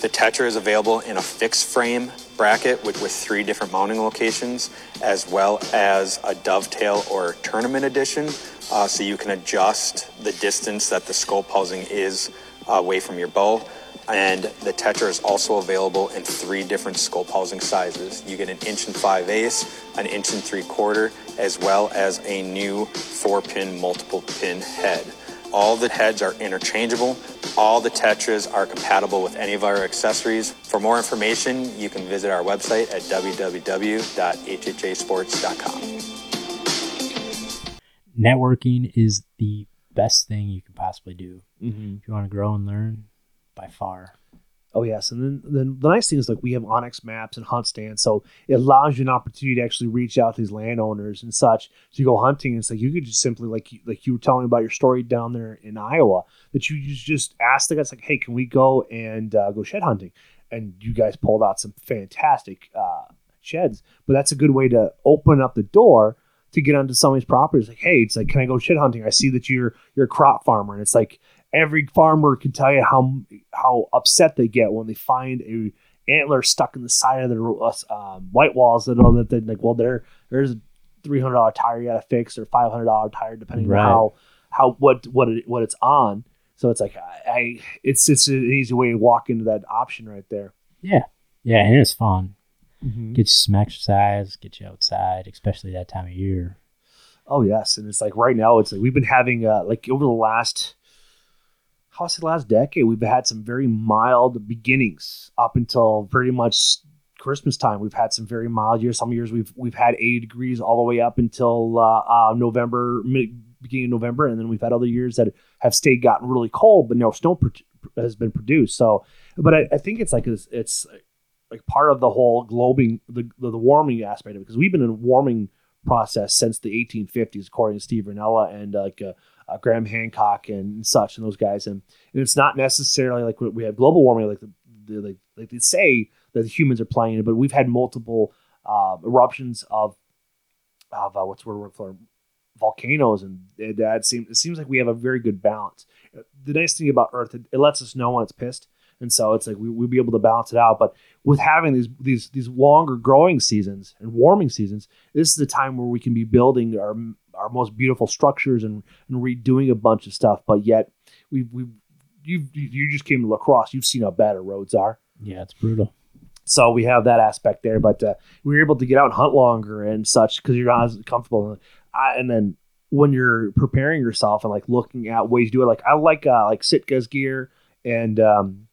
The Tetra is available in a fixed frame bracket with, with three different mounting locations, as well as a dovetail or tournament edition, uh, so you can adjust the distance that the scope housing is uh, away from your bow. And the Tetra is also available in three different scope housing sizes. You get an inch and five eighths, an inch and three quarter, as well as a new four pin multiple pin head. All the heads are interchangeable. All the Tetras are compatible with any of our accessories. For more information, you can visit our website at www.hhasports.com. networking is the best thing you can possibly do Mm-hmm. if you want to grow and learn. By far, Oh yes, and then then the nice thing is like we have onX maps and hunt stands, so it allows you an opportunity to actually reach out to these landowners and such. You go hunting, and it's like you could just simply like like you were telling me about your story down there in Iowa that you just just ask the guys like, hey, can we go and uh, go shed hunting? And you guys pulled out some fantastic uh, sheds, but that's a good way to open up the door to get onto some of these properties. Like, hey, it's like, can I go shed hunting? I see that you're you're a crop farmer, and it's like every farmer can tell you how how upset they get when they find a antler stuck in the side of their um, white walls that know that They're like well there there's a three hundred dollar tire you gotta fix or five hundred dollar tire depending Right. on how how what what it, what it's on So it's like I, I it's it's an easy way to walk into that option right there. Yeah, yeah, and it's fun. Mm-hmm. Get you some exercise, get you outside, especially that time of year. Oh yes, and it's like right now it's like we've been having uh, like over the last how say the last decade we've had some very mild beginnings up until pretty much Christmas time. We've had some very mild years. Some years we've we've had 80 degrees all the way up until uh, uh, November, beginning of November, and then we've had other years that have stayed gotten really cold, but no snow pr- has been produced. So, but I, I think it's like it's, it's like part of the whole globing the the warming aspect of it because we've been in warming process since the 1850s, according to Steve Rinella and uh, like uh, uh, Graham Hancock and such, and those guys. And, and it's not necessarily like we have global warming, like the, the like, like they say that the humans are playing it, but we've had multiple uh, eruptions of of uh, what's the word for volcanoes, and it, seems it seems like we have a very good balance. The nice thing about Earth, it, it lets us know when it's pissed and so it's like we we'll be able to balance it out. But with having these these these longer growing seasons and warming seasons, this is the time where we can be building our our most beautiful structures and, and redoing a bunch of stuff. But yet we we you you just came to La Crosse. You've seen how bad our roads are. Yeah, it's brutal. So we have that aspect there, but uh, we were able to get out and hunt longer and such because you're not as comfortable. I, and then when you're preparing yourself and like looking at ways to do it, like I like uh, like Sitka's gear and um,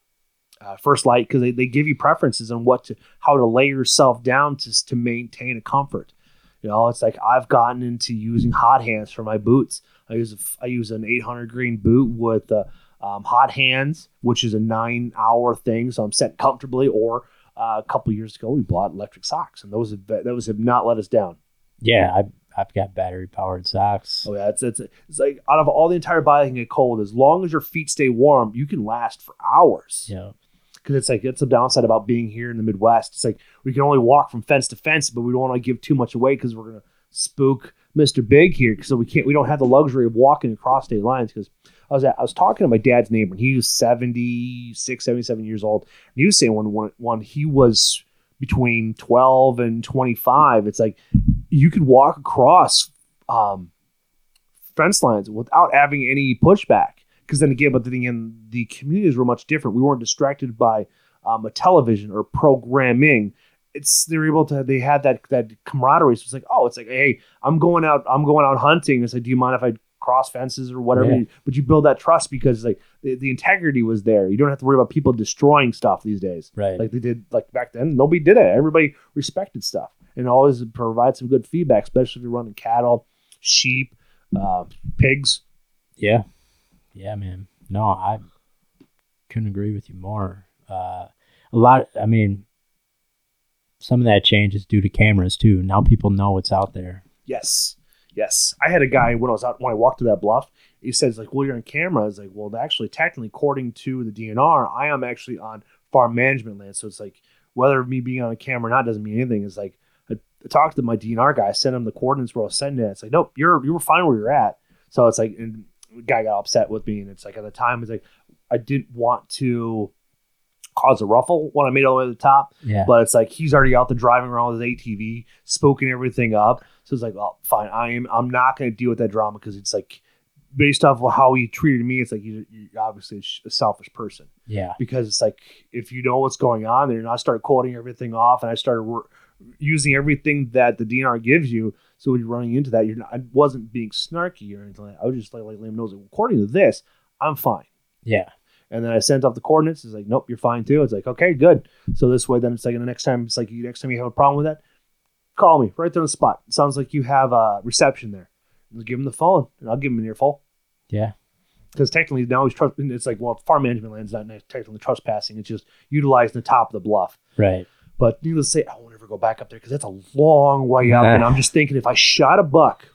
uh, First Lite because they, they give you preferences on what to how to lay yourself down to to maintain a comfort. You know, it's like I've gotten into using hot hands for my boots. I use a, I use an 800 green boot with uh, um, hot hands, which is a nine hour thing, so I'm set comfortably. Or uh, a couple years ago, we bought electric socks, and those have those have not let us down. Yeah, I I've got battery powered socks. Oh yeah, it's, it's it's like out of all the entire body can get cold. As long as your feet stay warm, you can last for hours. Yeah because it's like it's the downside about being here in the Midwest. It's like we can only walk from fence to fence, but we don't want to give too much away because we're gonna spook Mister Big here. So we can't. We don't have the luxury of walking across state lines because I was at, I was talking to my dad's neighbor, and he was 76, 77 years old, and he was saying when when, when he was between 12 and 25, it's like you could walk across um, fence lines without having any pushback because then again, but then again, the communities were much different. We weren't distracted by um, a television or programming. It's they were able to they had that that camaraderie. So it's like, oh, it's like, hey, I'm going out, I'm going out hunting. It's like, do you mind if I cross fences or whatever? Yeah. But you build that trust because like the, the integrity was there. You don't have to worry about people destroying stuff these days. Right. Like they did like back then. Nobody did it. Everybody respected stuff and always provide some good feedback, especially if you're running cattle, sheep, uh, pigs. Yeah. Yeah, man. No, I couldn't agree with you more. Uh, a lot. I mean, some of that change is due to cameras too. Now people know what's out there. Yes, yes. I had a guy when I was out when I walked to that bluff. He says like, "Well, you're on camera." I was like, "Well, actually, technically, according to the DNR, I am actually on farm management land." So it's like whether me being on a camera or not doesn't mean anything. It's like I, talked to my DNR guy, I sent him the coordinates where I was sending it. It's like, nope, you're you were fine where you're at. So it's like, and guy got upset with me, and it's like at the time, it's like I didn't want to cause a ruffle when I made it all the way to the top. Yeah. But it's like he's already out there driving around with his ATV, spoken everything up. So it's like, well, fine. I am. I'm not going to deal with that drama because it's like based off of how he treated me. It's like you're, you're obviously a selfish person. Yeah. Because it's like if you know what's going on, then I start quoting everything off, and I started re- using everything that the DNR gives you. So when you're running into that, you're not. I wasn't being snarky or anything. Like I was just like, like Liam knows. According to this, I'm fine. Yeah. And then I sent off the coordinates. It's like, nope, you're fine too. It's like, okay, good. So this way, then it's like the next time, it's like next time you have a problem with that, call me right there on the spot. It sounds like you have a reception there. And give him the phone, and I'll give him an earful. Yeah. Because technically now he's trust. It's like, well, farm management land's not technically trespassing. It's just utilizing the top of the bluff. Right. But needless to say, I go back up there because that's a long way up. and I'm just thinking if I shot a buck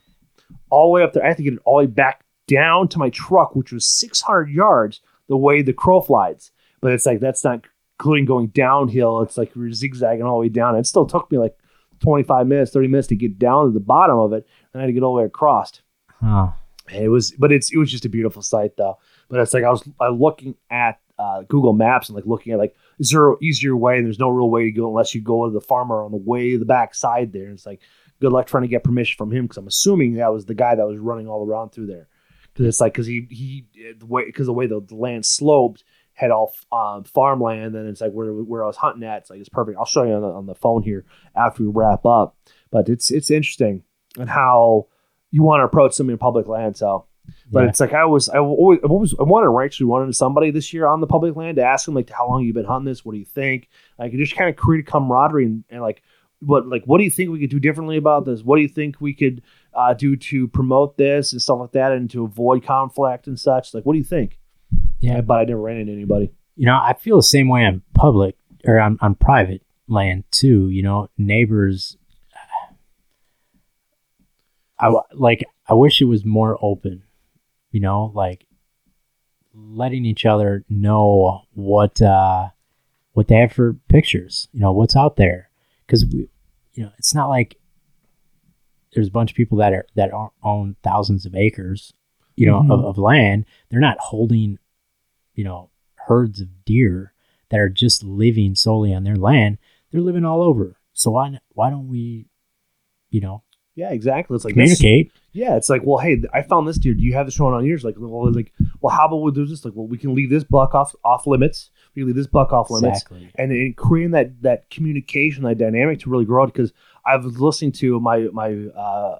all the way up there, I have to get it all the way back down to my truck, which was 600 yards the way the crow flies. But it's like that's not including going downhill. It's like we're zigzagging all the way down. It still took me like 25 minutes, 30 minutes to get down to the bottom of it, and I had to get all the way across. Huh. It was, but it's it was just a beautiful sight though. But it's like I was I looking at uh, Google Maps and like looking at like an easier way? And there's no real way to go unless you go to the farmer on the way the back side there. And it's like good luck trying to get permission from him because I'm assuming that was the guy that was running all around through there because it's like because he he the way because the way the, the land sloped had all um, farmland, and it's like where where I was hunting at. It's like it's perfect. I'll show you on the, on the phone here after we wrap up. But it's it's interesting and how you want to approach something in public land. So, but Yeah. it's like I was I always I always I wanted to actually run into somebody this year on the public land to ask them like how long you been hunting this. What do you think? Like just kind of create a camaraderie and, and like what like what do you think we could do differently about this? What do you think we could uh, do to promote this and stuff like that and to avoid conflict and such? Like what do you think? Yeah. but I never ran into anybody. you know, I feel the same way on public or on, on private land too. You know, neighbors. i like. I wish it was more open. You know, like letting each other know what uh, what they have for pictures. You know, what's out there because we, you know, it's not like there's a bunch of people that are that own thousands of acres. You know, of, Mhm. of land. They're not holding you know, herds of deer that are just living solely on their land. They're living all over. So why why don't we, you know, Yeah, exactly. It's like this- communicate? Yeah, it's like, well, hey, I found this deer. Do you have this showing on yours? Like, well, like, well, how about we do this? Like, well, we can leave this buck off off limits. We can leave this buck off limits, Exactly. and, and creating that that communication, that dynamic to really grow it. Because I was listening to my my uh,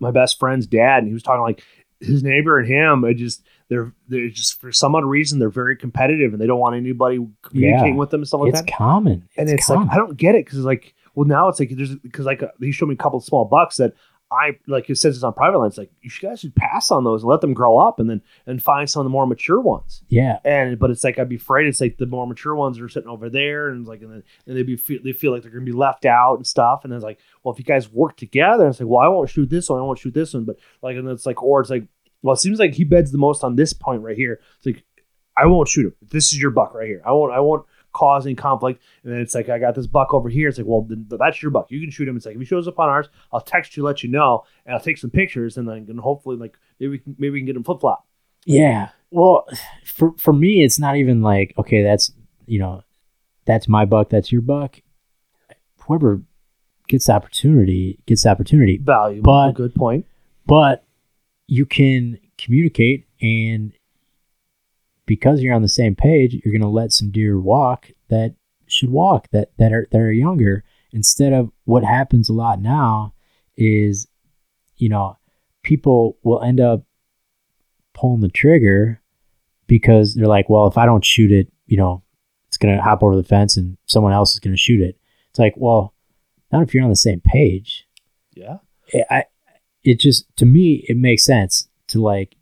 my best friend's dad, and he was talking like his neighbor and him. It just they're they're just for some odd reason they're very competitive, and they don't want anybody communicating Yeah. with them and stuff like It's that common. and it's like I don't get it because it's like well now it's like there's because like uh, he showed me a couple of small bucks that I like it says it's on private. It's like you guys should pass on those and let them grow up and then and find some of the more mature ones. yeah, And but it's like I'd be afraid it's like the more mature ones are sitting over there and like and then and they be feel, they feel like they're gonna be left out and stuff. And it's like well if you guys work together, it's like well I won't shoot this one, I won't shoot this one, but like and it's like or it's like well it seems like he beds the most on this point right here. It's like I won't shoot him. This is your buck right here. I won't I won't cause any conflict. And then it's like I got this buck over here. It's like, well, then that's your buck. You can shoot him. It's like if he shows up on ours, I'll text you, let you know, and I'll take some pictures, and then and hopefully like maybe we can maybe we can get him flip flop. yeah. Well, for for me, it's not even like okay, that's you know, that's my buck, that's your buck. Whoever gets the opportunity gets the opportunity, Valuable, But- good point. but you can communicate and because you're on the same page you're going to let some deer walk that should walk that that are that are younger. Instead of what happens a lot now is you know people will end up pulling the trigger because they're like well if i don't shoot it you know it's going to hop over the fence and someone else is going to shoot it. It's like well not if you're on the same page. Yeah, it, I, it just to me it makes sense to like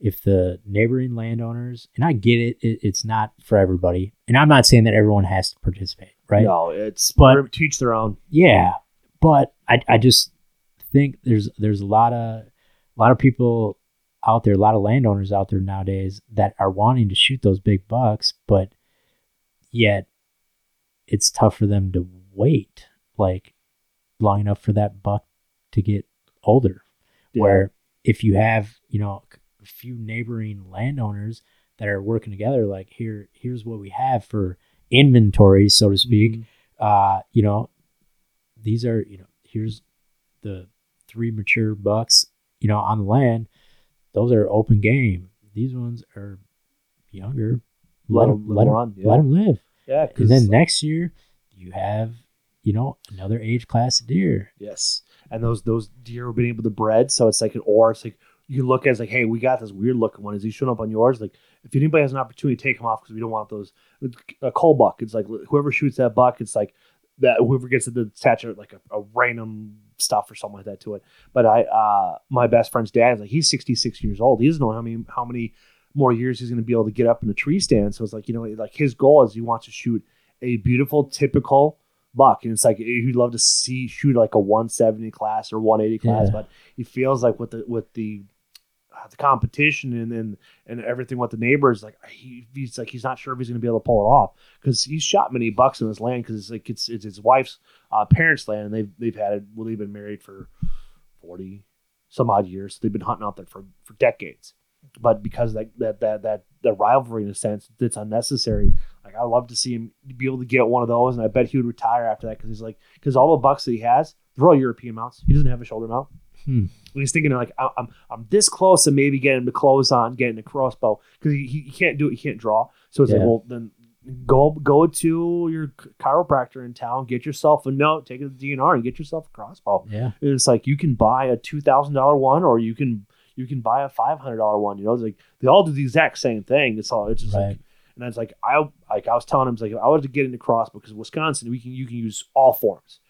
if the neighboring landowners and I get it, it it's not for everybody and I'm not saying that everyone has to participate right no, it's But- teach their own. yeah but I, I just think there's there's a lot of a lot of people out there a lot of landowners out there nowadays that are wanting to shoot those big bucks but yet it's tough for them to wait like long enough for that buck to get older Yeah. where if you have you know few neighboring landowners that are working together like here here's what we have for inventory so to speak. Mhm. uh you know these are you know here's the three mature bucks you know on the land. Those are open game. These ones are younger. Let Let 'em- them let let 'em them run, yeah. let them live. Yeah, and because then next year you have you know another age class of deer. Yes, and those those deer have been able to bred, so it's like an or it's like you look at it, it's like, hey, we got this weird looking one. Is he showing up on yours? Like, if anybody has an opportunity, take him off because we don't want those. A coal buck, it's like whoever shoots that buck, it's like that whoever gets the statue like a, a random stuff or something like that to it. But I, uh, my best friend's dad is like he's sixty six years old. He doesn't know how many how many more years he's going to be able to get up in the tree stand. So it's like you know, like his goal is he wants to shoot a beautiful, typical buck, and it's like he'd love to see shoot like a 170 class or 180 class, Yeah. but he feels like with the with the the competition and, and and everything with the neighbors, like he, he's like he's not sure if he's going to be able to pull it off because he's shot many bucks in his land because it's like it's it's his wife's uh, parents' land and they've they've had it well they've been married for 40 some odd years they've been hunting out there for for decades. But because that that that that the rivalry in a sense it's unnecessary like i love to see him be able to get one of those and i bet he would retire after that because he's like because all the bucks that he has they're all european mounts. He doesn't have a shoulder mount Hmm. He's thinking like I- I'm I'm this close to maybe getting the clothes on, getting the crossbow because he, he can't do it. He can't draw. So it's Yeah. like well then go go to your chiropractor in town, get yourself a note, take it to the DNR, and get yourself a crossbow. Yeah. It's like you can buy a two thousand dollar one, or you can you can buy a five hundred dollar one. You know, it's like they all do the exact same thing. It's all it's just Right. like, and it's like I like I was telling him, it's like if I was to get into crossbow because Wisconsin, we can you can use all forms,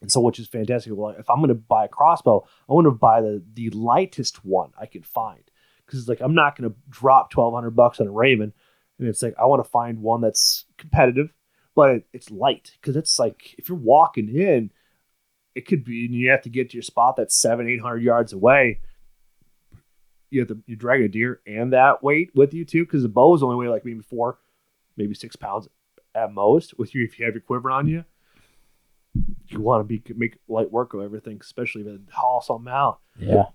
and so which is fantastic. Well, if I'm going to buy a crossbow, I want to buy the the lightest one I can find because it's like I'm not going to drop twelve hundred bucks on a Ravin, and it's like I want to find one that's competitive, but it, it's light because it's like if you're walking in, it could be and you have to get to your spot that's seven eight hundred yards away. You have to you drag a deer and that weight with you too because the bow is only weigh like maybe four, maybe six pounds at most with you if you have your quiver on you. You want to be make light work of everything, especially if it haul something out. Yeah.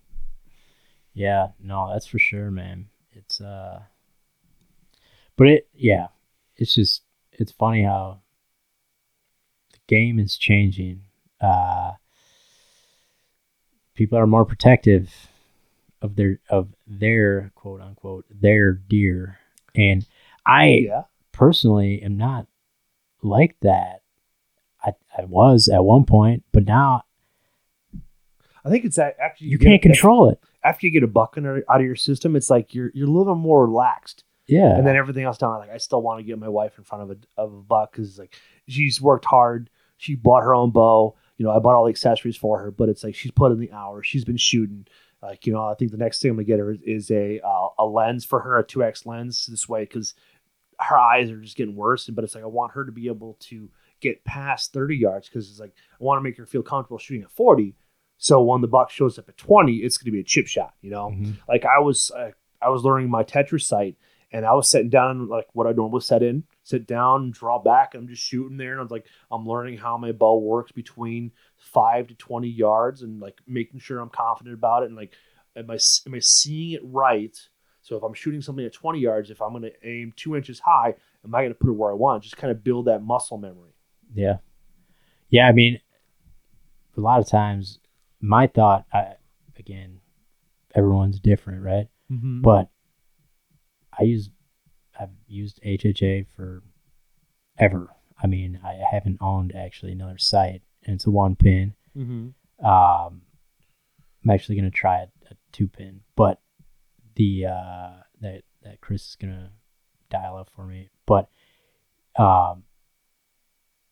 Yeah, no, that's for sure, man. It's uh but it yeah, it's just it's funny how the game is changing. Uh people are more protective of their of their quote unquote their deer. And I yeah, personally am not like that. I, I was at one point, but now I think it's that after you get- can't control it. after you get a buck in- out of your system. It's like you're you're a little more relaxed. Yeah. and then everything else down. Like I still want to get my wife in front of a of a buck because like she's worked hard. She bought her own bow. You know, I bought all the accessories for her, but it's like she's put in the hours. She's been shooting. Like you know, I think the next thing I'm gonna get her is, is a uh, a lens for her, a two X lens this way because her eyes are just getting worse. But it's like I want her to be able to get past 30 yards because it's like I want to make her feel comfortable shooting at 40. So when the buck shows up at 20, it's going to be a chip shot. You know, Mhm. like I was uh, I was learning my Tetris sight and I was sitting down like what I normally set in, sit down, draw back, and I'm just shooting there. And I was like, I'm learning how my bow works between five to twenty yards, and like making sure I'm confident about it. And like, am I am I seeing it right? So if I'm shooting something at 20 yards, if I'm going to aim two inches high, am I going to put it where I want? Just kind of build that muscle memory. Yeah. Yeah, I mean, a lot of times my thought, I, again, everyone's different, right? Mm-hmm. But I use, I've used HHA for ever. I mean, I haven't owned actually another site, and it's a one pin. Mm-hmm. Um, I'm actually gonna try a, a two pin, but the uh, that that Chris is gonna dial up for me. But um,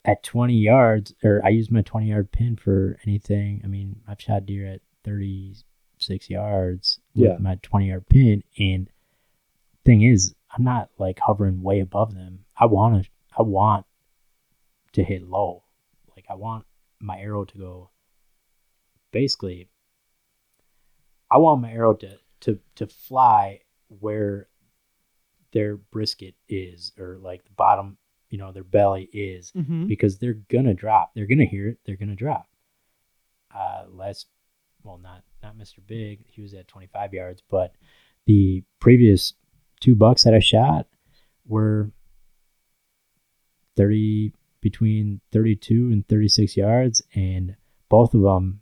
at 20 yards, or I use my 20 yard pin for anything. I mean, I've shot deer at 36 yards with Yeah. my 20 yard pin, and thing is, I'm not like hovering way above them. I want to, I want to hit low. Like I want my arrow to go basically I want my arrow to to to fly where their brisket is or like the bottom, you know, their belly is Mm-hmm. because they're gonna drop. They're gonna hear it. They're gonna drop. Uh, last, well, not not Mr. Big. He was at 25 yards, but the previous two bucks that I shot were 30 between 32 and 36 yards, and both of them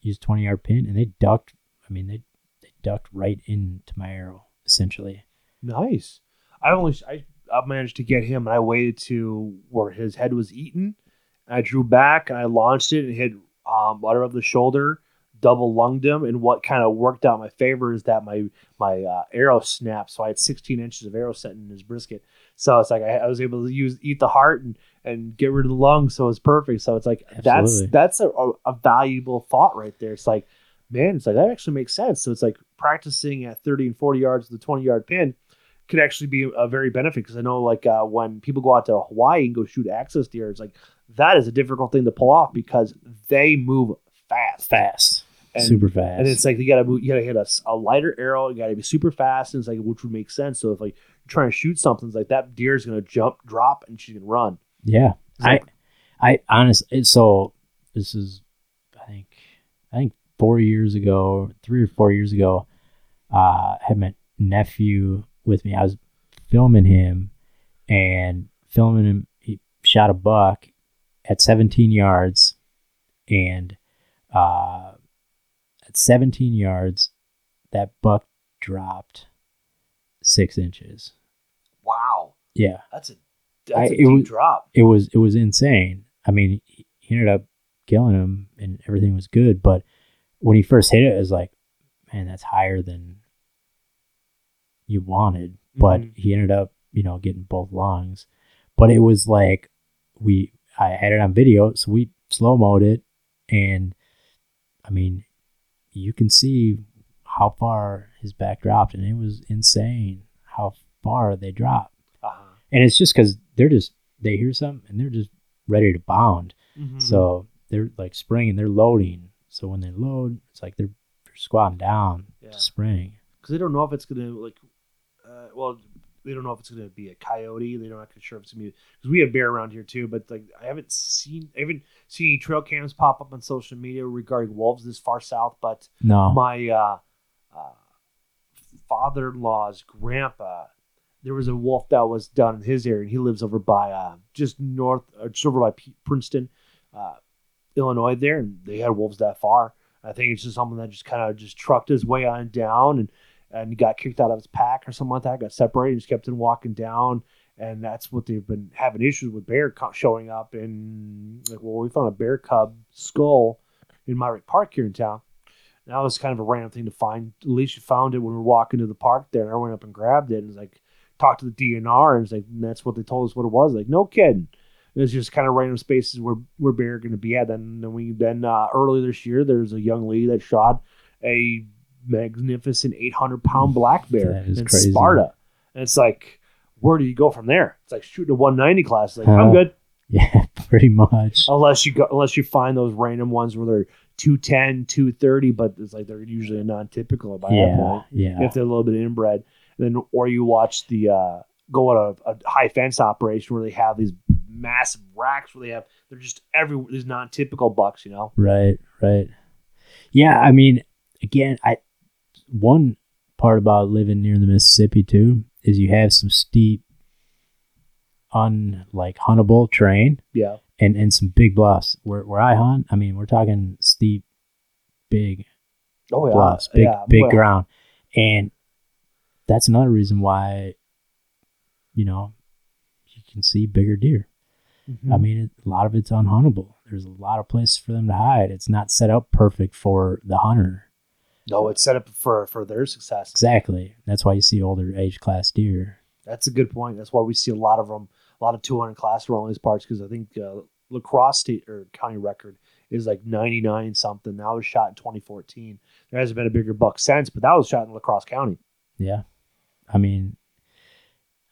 used 20 yard pin, and they ducked. I mean, they they ducked right into my arrow essentially. Nice. I only I, I managed to get him, and I waited to where his head was eaten. And I drew back, and I launched it, and hit um, water of the shoulder, double lunged him. And what kind of worked out in my favor is that my my uh, arrow snapped, so I had 16 inches of arrow set in his brisket. So it's like I, I was able to use eat the heart and and get rid of the lungs, so it's perfect. So it's like Absolutely. that's that's a, a, a valuable thought right there. It's like man, it's like that actually makes sense. So it's like practicing at 30 and 40 yards with the 20 yard pin could actually be a very benefit because I know like uh, when people go out to Hawaii and go shoot axis deer, it's like that is a difficult thing to pull off because they move fast, Fast, and, super fast, and it's like you gotta move, you gotta hit a lighter arrow, you gotta be super fast, and it's like which would make sense. So if like you're trying to shoot something, it's like that deer is gonna jump, drop, and she's gonna run. Yeah, I, I honestly, so this is, I think, I think four years ago, three or four years ago, uh, I had my nephew with me. I was filming him and filming him. He shot a buck at 17 yards, and uh, at 17 yards, that buck dropped six inches. Wow, Yeah, that's a I- that's a it deep was- drop. it was it was insane. I mean, he he ended up killing him, and everything was good. But when he first hit it, it was like, man, that's higher than you wanted. But Mhm. he ended up, you know, getting both lungs. But it was like we I had it on video, so we slow mode it, and I mean, you can see how far his back dropped, and it was insane how far they dropped Uh-huh. and it's just because they're just they hear something and they're just ready to bound. Mhm. So they're like springing, they're loading. So when they load, it's like they're, they're squatting down Yeah. to spring. because they don't know if it's gonna like, uh, well, they don't know if it's gonna be a coyote. They're not sure if it's gonna be because we have bear around here too. But like, I haven't seen, I haven't seen any trail cams pop up on social media regarding wolves this far south. But No, my uh, uh, father-in-law's grandpa, there was a wolf that was down in his area, and he lives over by uh, just north, uh, just over by P- Princeton, uh, Illinois. There, and they had wolves that far. I think it's just someone that just kind of just trucked his way on down and and got kicked out of his pack or something like that. Got separated, just kept on walking down, and that's what they've been having issues with bear co- showing up. And like, well, we found a bear cub skull in Myrick Park here in town. Now was kind of a random thing to find. At least you found it when we were walking to the park there, and I went up and grabbed it and was like, talked to the DNR, and it's like, and that's what they told us what it was. Like, no kidding. It was just kind of random spaces where where bear are going to be at. Then, then we then uh, earlier this year, there's a young lady that shot a magnificent 800 pound black bear in crazy. Sparta, and it's like, where do you go from there? It's like shooting a 190 class. Like. I'm good yeah, pretty much. unless you go unless you find those random ones where they're 210 230 but it's like they're usually non-typical by that Yeah, point yeah, if they're a little bit inbred and then or you watch the uh go on a, a high fence operation where they have these massive racks where they have they're just every these non-typical bucks you know right, right. Yeah, I mean, again, I one part about living near the Mississippi too is you have some steep, unlike huntable terrain. yeah and and some big bluffs. Where where I hunt, I mean, we're talking steep, big oh yeah bluffs, big yeah, big well, ground, and that's another reason why, you know, you can see bigger deer. mhm. I mean, a lot of it's unhuntable. There's a lot of places for them to hide. It's not set up perfect for the hunter. No it's set up for for their success Exactly. That's why you see older age class deer. That's a good point. That's why we see a lot of them, a lot of 200 class around these parts because I think uh, La Crosse state or county record is like 99 something. That was shot in 2014. There hasn't been a bigger buck since, but that was shot in La Crosse county. Yeah. I mean,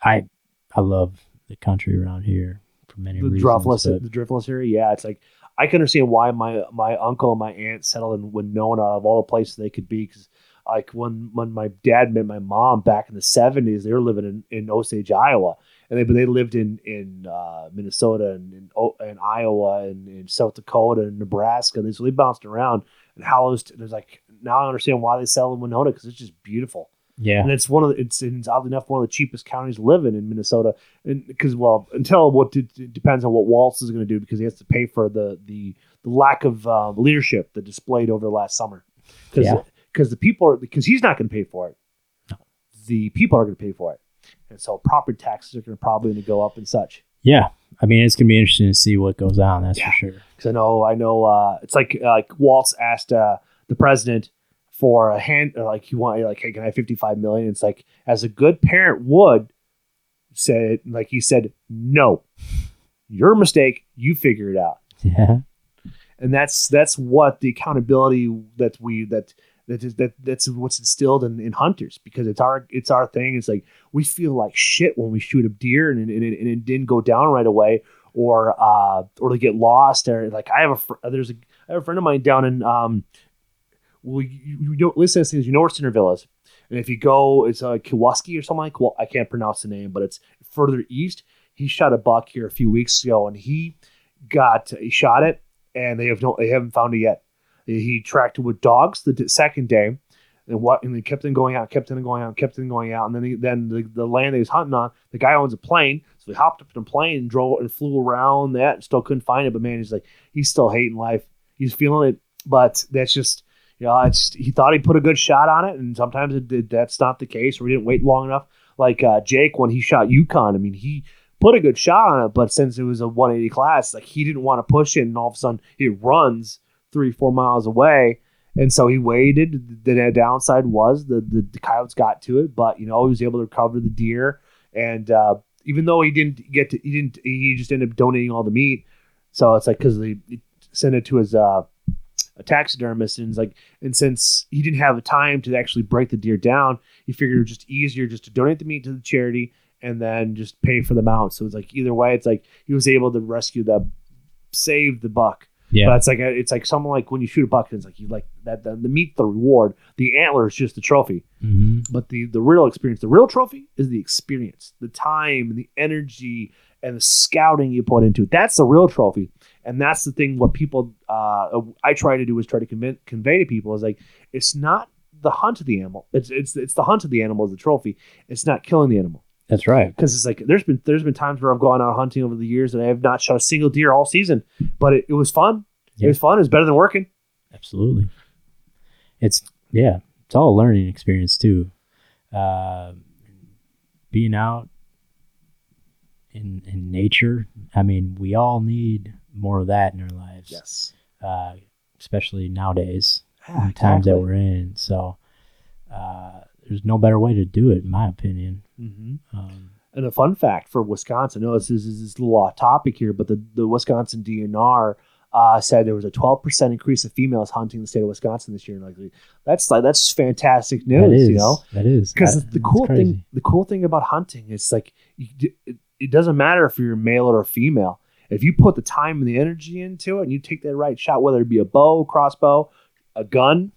I I love the country around here for many The reasons. driftless, the driftless area. Yeah, it's like I can understand why my my uncle and my aunt settled in Winona out of all the places they could be because. Like when when my dad met my mom back in the seventies, they were living in, in Osage, Iowa, and they but they lived in in uh, Minnesota and in, O- and Iowa and in South Dakota and Nebraska. And they, so they bounced around. And Hallows, there's like now I understand why they sell in Winona because it's just beautiful. Yeah. And it's one of the, it's, it's oddly enough one of the cheapest counties to live in in Minnesota, and because well until what it, it depends on what Walz is going to do because he has to pay for the the, the lack of uh, leadership that displayed over the last summer. Because Yeah. because the people are because he's not going to pay for it. The people are going to pay for it, and so property taxes are going to probably going to go up and such. Yeah, I mean it's gonna be interesting to see what goes on. That's Yeah. for sure. Because I know I know uh, it's like uh, like Walz asked uh, the president for a hand like he wanted like hey can I have fifty five million? It's like as a good parent would said like he said no, your mistake. You figure it out. Yeah, and that's that's what the accountability that we that that is that that's what's instilled in, in hunters because it's our it's our thing it's like we feel like shit when we shoot a deer and, and, it, and it didn't go down right away or uh or they get lost or like i have a fr- there's a i have a friend of mine down in um well you, you don't listen to things you know where centerville is and if you go it's uh Kewaski or something like well i can't pronounce the name but it's further east he shot a buck here a few weeks ago and he got he shot it and they have no they haven't found it yet. He tracked it with dogs the second day, and what and they kept on going out, kept on going out, kept on going out, and then he, then the, the land he was hunting on, the guy owns a plane, so he hopped up in a plane and drove and flew around that, and still couldn't find it. But man, he's like he's still hating life. He's feeling it, but that's just You know, it's he thought he put a good shot on it, and sometimes it did, that's not the case, or he didn't wait long enough. Like uh, Jake when he shot Yukon, I mean, he put a good shot on it, but since it was a 180 class, like he didn't want to push it, and all of a sudden it runs three, four miles away. And so he waited. The downside was the, the, the coyotes got to it, but you know he was able to recover the deer. And uh, even though he didn't get to, he didn't, he just ended up donating all the meat. So it's like because they sent it to his uh, a taxidermist, and like, and since he didn't have the time to actually break the deer down, he figured it was just easier just to donate the meat to the charity and then just pay for the mount. So it's like either way, it's like he was able to rescue the save the buck. Yeah. But it's like a, it's like someone like when you shoot a buck, it's like you like that the, the meat, the reward. The antler is just the trophy, hmm but the the real experience, the real trophy, is the experience, the time, the energy, and the scouting you put into it. That's the real trophy, and that's the thing. What people uh, I try to do is try to convey, convey to people is like it's not the hunt of the animal. It's it's it's the hunt of the animal is the trophy. It's not killing the animal That's right. because it's like there's been there's been times where I've gone out hunting over the years and I have not shot a single deer all season, but it, it was fun. It was fun. It was better than working. Absolutely. It's yeah, it's all a learning experience too. Uh, being out in in nature. I mean, we all need more of that in our lives. Yes. Uh, especially nowadays, Yeah, the times that we're in. So, uh, there's no better way to do it, in my opinion. Mhm. Um, And a fun fact for Wisconsin, I know this is, this is a little off topic here, but the, the Wisconsin DNR uh, said there was a 12% increase of females hunting the state of Wisconsin this year. And like that's like that's fantastic news, that is, you know. that is Because the cool thing, the cool thing about hunting is like you, it, it doesn't matter if you're male or female. If you put the time and the energy into it, and you take that right shot, whether it be a bow, crossbow, a gun,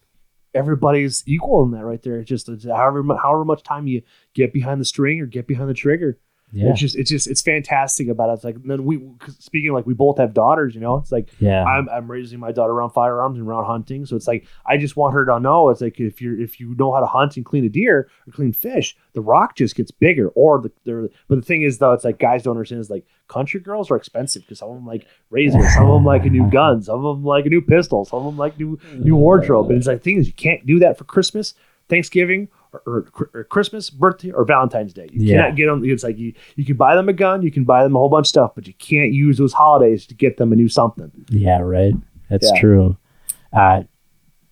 everybody's equal in that right there. It's just however however much time you get behind the string or get behind the trigger. Yeah, It's just it's just it's fantastic about it. It's like then we speaking like we both have daughters, you know. It's like yeah, I'm I'm raising my daughter around firearms and around hunting, so it's like I just want her to know it's like if you're if you know how to hunt and clean a deer or clean fish, the rock just gets bigger. Or the they're, but the thing is though, it's like guys don't understand is like country girls are expensive because some of them like razors, some of them like a new gun, some of them like a new pistol, some of them like new new wardrobe. And it's like thing is you can't do that for Christmas, Thanksgiving. Or, or, Christmas, birthday, or Valentine's Day. You Yeah. cannot get them. It's like you, you can buy them a gun, you can buy them a whole bunch of stuff, but you can't use those holidays to get them a new something. Yeah, right. That's Yeah. true. Uh,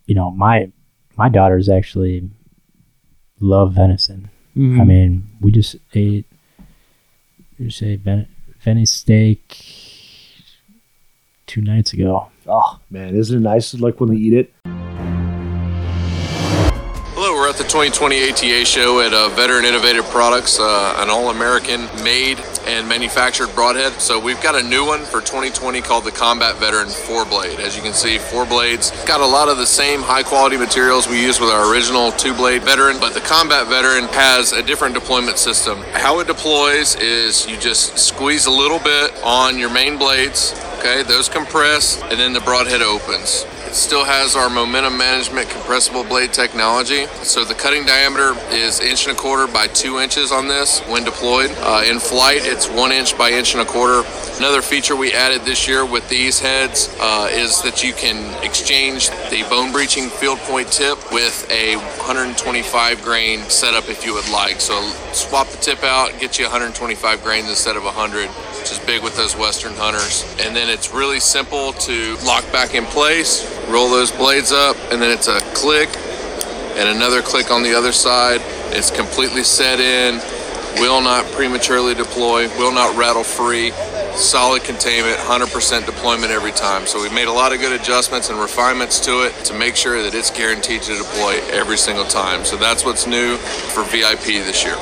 you know, my my daughters actually love venison. Mm-hmm. I mean, we just ate you say ven- Venice steak two nights ago. Oh man, isn't it nice? Like when they eat it. Hello, we're at the 2020 ATA show at uh, Veteran Innovative Products, uh, an all-American made and manufactured broadhead. So we've got a new one for 2020 called the Combat Veteran 4-blade. As you can see, four blades. Got a lot of the same high-quality materials we use with our original two-blade Veteran, but the Combat Veteran has a different deployment system. How it deploys is you just squeeze a little bit on your main blades, okay? Those compress, and then the broadhead opens. Still has our momentum management compressible blade technology. So the cutting diameter is inch and a quarter by two inches on this when deployed. Uh, in flight, it's one inch by inch and a quarter. Another feature we added this year with these heads uh, is that you can exchange the bone breaching field point tip with a 125 grain setup if you would like. So swap the tip out, get you 125 grains instead of 100 which is big with those Western hunters. And then it's really simple to lock back in place, roll those blades up, and then it's a click and another click on the other side. It's completely set in, will not prematurely deploy, will not rattle free. Solid containment, 100% deployment every time. So we've made a lot of good adjustments and refinements to it to make sure that it's guaranteed to deploy every single time. So that's what's new for VIP this year.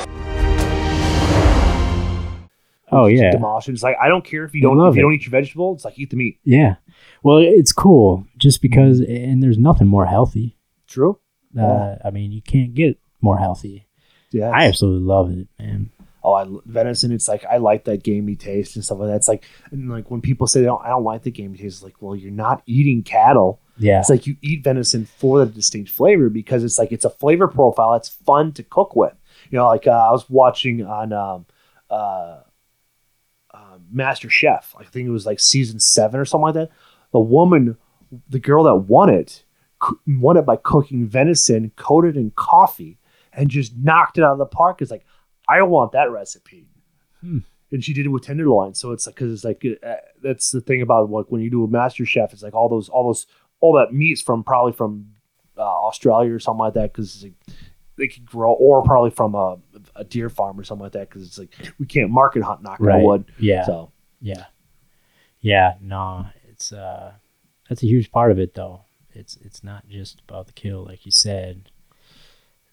Oh yeah, demolish it. It's like I don't care if you They don't love if you it. don't eat your vegetable. It's like eat the meat. yeah. Well, it's cool just because, and there's nothing more healthy. True. Uh, I mean, you can't get more healthy. Yeah. I absolutely love it, man. oh, I venison. It's like I like that gamey taste and stuff like that. It's like and like when people say they don't, I don't like the gamey taste. It's like, well, you're not eating cattle. Yeah, It's like you eat venison for the distinct flavor because it's like it's a flavor profile. It's fun to cook with. You know, like uh, I was watching on um, uh, uh, MasterChef. I think it was like season seven or something like that. The woman, the girl that won it, won it by cooking venison coated in coffee and just knocked it out of the park. It's like I want that recipe. Hmm. And she did it with tenderloin, so it's like because it's like uh, that's the thing about like when you do a master chef, it's like all those all those all that meat's from probably from uh, Australia or something like that because like, they could grow or probably from a, a deer farm or something like that because it's like we can't market hunt knock on wood. Yeah. So Yeah. Yeah, no, it's uh that's a huge part of it though. It's it's not just about the kill like you said.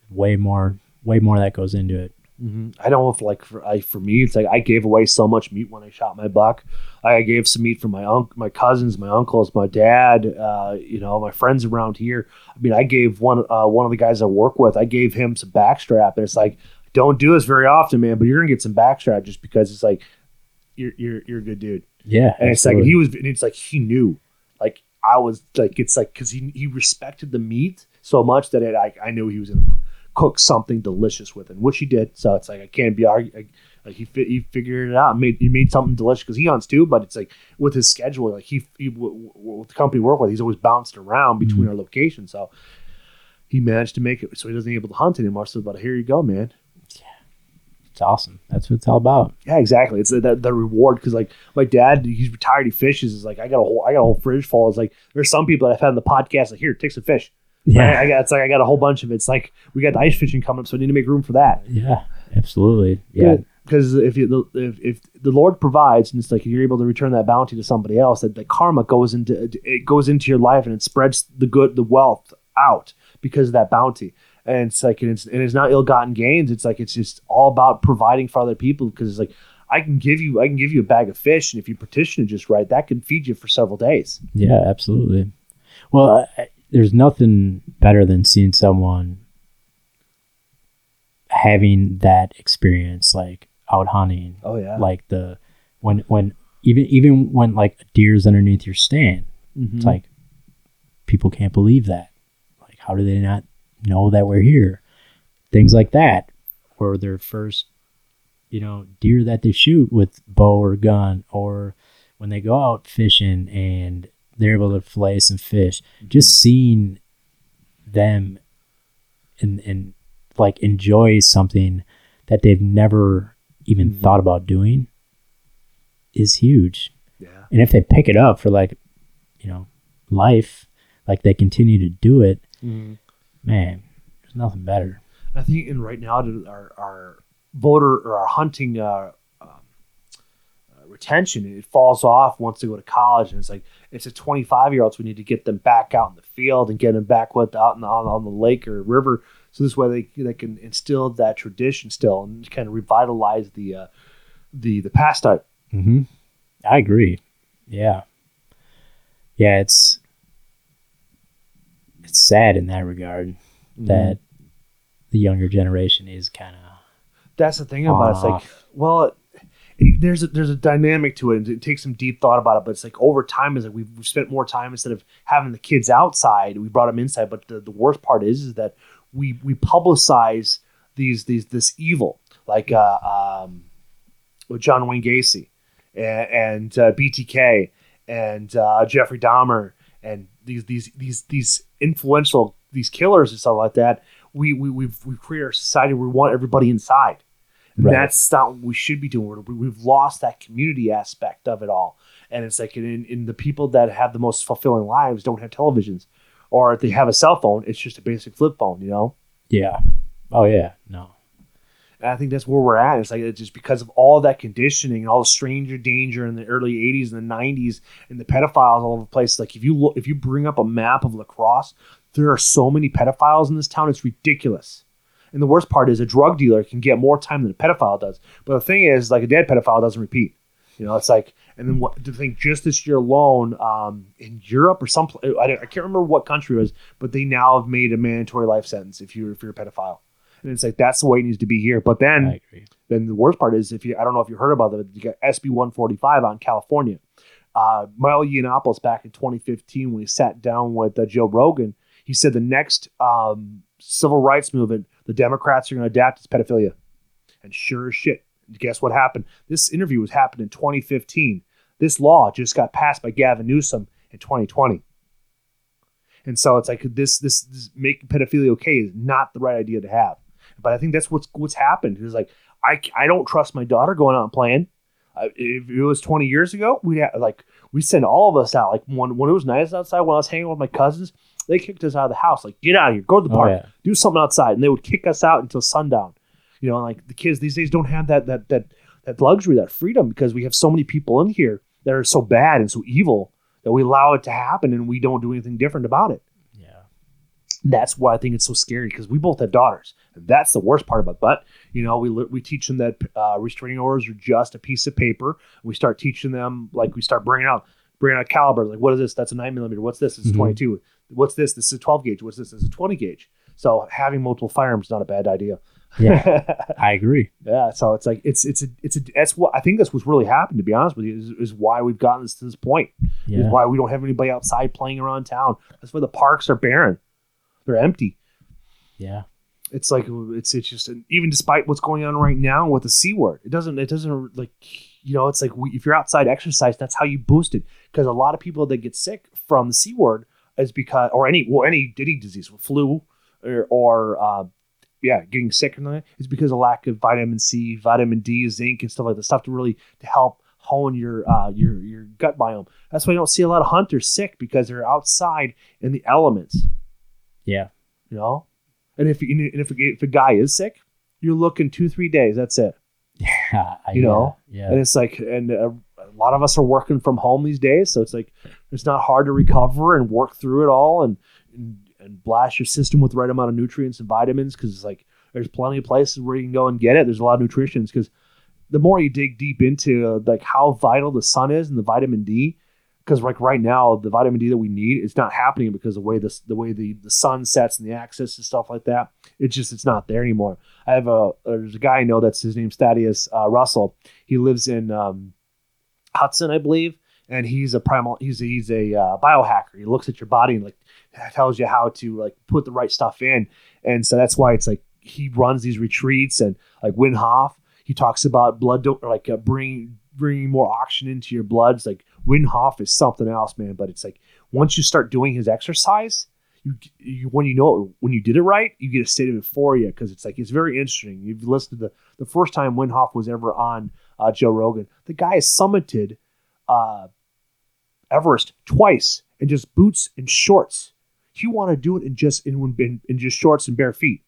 Way more way more that goes into it. hmm I don't know if like for I, for me, it's like I gave away so much meat when I shot my buck. I gave some meat for my unc, my cousins, my uncles, my dad, uh, you know, my friends around here. I mean, I gave one uh, one of the guys I work with. I gave him some backstrap, and it's like, don't do this very often, man. But you're gonna get some backstrap just because it's like, you're you're you're a good dude. Yeah. And it's like absolutely. he was, and it's like he knew, like I was, like it's like because he he respected the meat so much that it, I I knew he was gonna cook something delicious with it, which he did. So it's like I can't be arguing. Like he fi- he figured it out, made he made something delicious because he hunts too. But it's like with his schedule, like he, he w- w- with the company we work with, he's always bounced around between mm-hmm. our locations. So he managed to make it so he doesn't able to hunt anymore. So, but here you go, man. It's awesome. That's what it's all about. Yeah, exactly. It's the, the, the reward because like my dad, he's retired. He fishes. Is like I got a whole I got a whole fridge full. It's like there's some people that I've had on the podcast like here, take some fish. I, I got it's like I got a whole bunch of it. It's like we got the ice fishing coming up, so I need to make room for that. Yeah. Absolutely. Yeah. Because if you if, if the Lord provides and it's like you're able to return that bounty to somebody else, that the karma goes into it goes into your life and it spreads the good the wealth out because of that bounty. And it's like and it's, and it's not ill-gotten gains. It's like it's just all about providing for other people because it's like I can give you I can give you a bag of fish and if you petition it just right, that can feed you for several days. Yeah, absolutely. Well, I, there's nothing better than seeing someone having that experience, like out hunting, Oh yeah. like the when when even even when like a deer's underneath your stand, Mhm. it's like people can't believe that. Like, how do they not know that we're here? Things like that, or their first, you know, deer that they shoot with bow or gun, or when they go out fishing and they're able to fillet some fish. Just seeing them and and like enjoy something that they've never even Mhm. thought about doing is huge. yeah. And if they pick it up for like, you know, life, like they continue to do it, Mhm. Man, there's nothing better. I think and right now our our voter or our hunting uh, um, uh, retention it falls off once they go to college, and it's like it's a 25 year olds. We need to get them back out in the field and get them back with out in, on, on the lake or river, so this way they they can instill that tradition still and kind of revitalize the uh, the the pastime. Mm-hmm. I agree. Yeah. Yeah, it's it's sad in that regard that the younger generation is kind of that's the thing about it. It's like, well, it, there's a, there's a dynamic to it. and It takes some deep thought about it, but it's like over time is like we've, we've spent more time instead of having the kids outside, we brought them inside. But the, the worst part is is that we we publicize these these this evil like uh, um, with John Wayne Gacy and, and uh, BTK and uh, Jeffrey Dahmer and these these these these influential these killers and stuff like that. We we we've we create our society where we want everybody inside. And Right. That's not what we should be doing. We're- We've lost that community aspect of it all. And it's like in, in the people that have the most fulfilling lives don't have televisions, or if they have a cell phone, it's just a basic flip phone, you know. yeah. Oh yeah, no. And I think that's where we're at. It's like it's just because of all that conditioning and all the stranger danger in the early '80s and the '90s and the pedophiles all over the place. Like if you look, if you bring up a map of La Crosse, there are so many pedophiles in this town. It's ridiculous. And the worst part is a drug dealer can get more time than a pedophile does. But the thing is, like a dead pedophile doesn't repeat. You know, it's like, and then what? To think just this year alone, um, in Europe or some, I, I can't remember what country it was, but they now have made a mandatory life sentence if you're if you're a pedophile. And it's like that's the way it needs to be here. But then then the worst part is if you I don't know if you heard about it, you got SB 145 on California. Uh, Milo Yiannopoulos back in 2015 when he sat down with uh, Joe Rogan, he said the next um, civil rights movement the Democrats are going to adapt is pedophilia. And sure as shit, guess what happened? This interview was happened in 2015. This law just got passed by Gavin Newsom in 2020. And so it's like this this, this making pedophilia okay is not the right idea to have. But I think that's what's what's happened. Is like I I don't trust my daughter going out and playing. Uh, if it was 20 years ago, we had like we send all of us out. Like when when it was nice outside, when I was hanging with my cousins, they kicked us out of the house. Like get out of here, go to the Oh, park, yeah. do something outside, and they would kick us out until sundown. You know, like the kids these days don't have that that that that luxury, that freedom, because we have so many people in here that are so bad and so evil that we allow it to happen and we don't do anything different about it. Yeah. That's why I think it's so scary because we both have daughters. That's the worst part about it. But, you know, we, we teach them that uh, restraining orders are just a piece of paper. We start teaching them, like, we start bringing out, bringing out calibers. Like, what is this? That's a nine millimeter. What's this? It's is Mhm. 22. What's this? This is a 12 gauge. What's this? This is a 20 gauge. So having multiple firearms is not a bad idea. Yeah. I agree. Yeah, so it's like it's it's a it's a that's what I think that's what's really happened. To be honest with you, is, is why we've gotten this to this point. Is why we don't have anybody outside playing around town. That's why the parks are barren, they're empty. Yeah. It's like it's it's just even despite what's going on right now with the c word, it doesn't it doesn't like you know it's like we, if you're outside exercise, that's how you boost it. Because a lot of people that get sick from the c word is because or any well any any disease, with flu or, or uh, yeah, getting sick or that is because of lack of vitamin C, vitamin D, zinc, and stuff like that. Stuff to really to help hone your uh, your your gut biome. That's why you don't see a lot of hunters sick because they're outside in the elements. Yeah. You know, and if and if, if a guy is sick, you're looking two three days. That's it. Yeah, I- You know? Yeah. And it's like, and uh, a lot of us are working from home these days, so it's like it's not hard to recover and work through it all and and, and blast your system with the right amount of nutrients and vitamins because it's like there's plenty of places where you can go and get it. There's a lot of nutritions because the more you dig deep into uh, like how vital the sun is and the vitamin D, because like right now the vitamin D that we need is not happening because the way this the way the the sun sets and the axis and stuff like that. It's just it's not there anymore. I have a there's a guy I know that's his name's Thaddeus uh, Russell. He lives in um, Hudson, I believe, and he's a primal. He's a, he's a uh, biohacker. He looks at your body and like tells you how to like put the right stuff in, and so that's why it's like he runs these retreats and like Wim Hof. He talks about blood do- like uh, bringing bringing more oxygen into your blood. It's like Wim Hof is something else, man. But it's like once you start doing his exercise, you, you when you know it, when you did it right, you get a state of euphoria because it's like it's very interesting. You've listened to the the first time Wim Hof was ever on uh, Joe Rogan. The guy has summited uh, Everest twice in just boots and shorts. You want to do it in just in, in in just shorts and bare feet.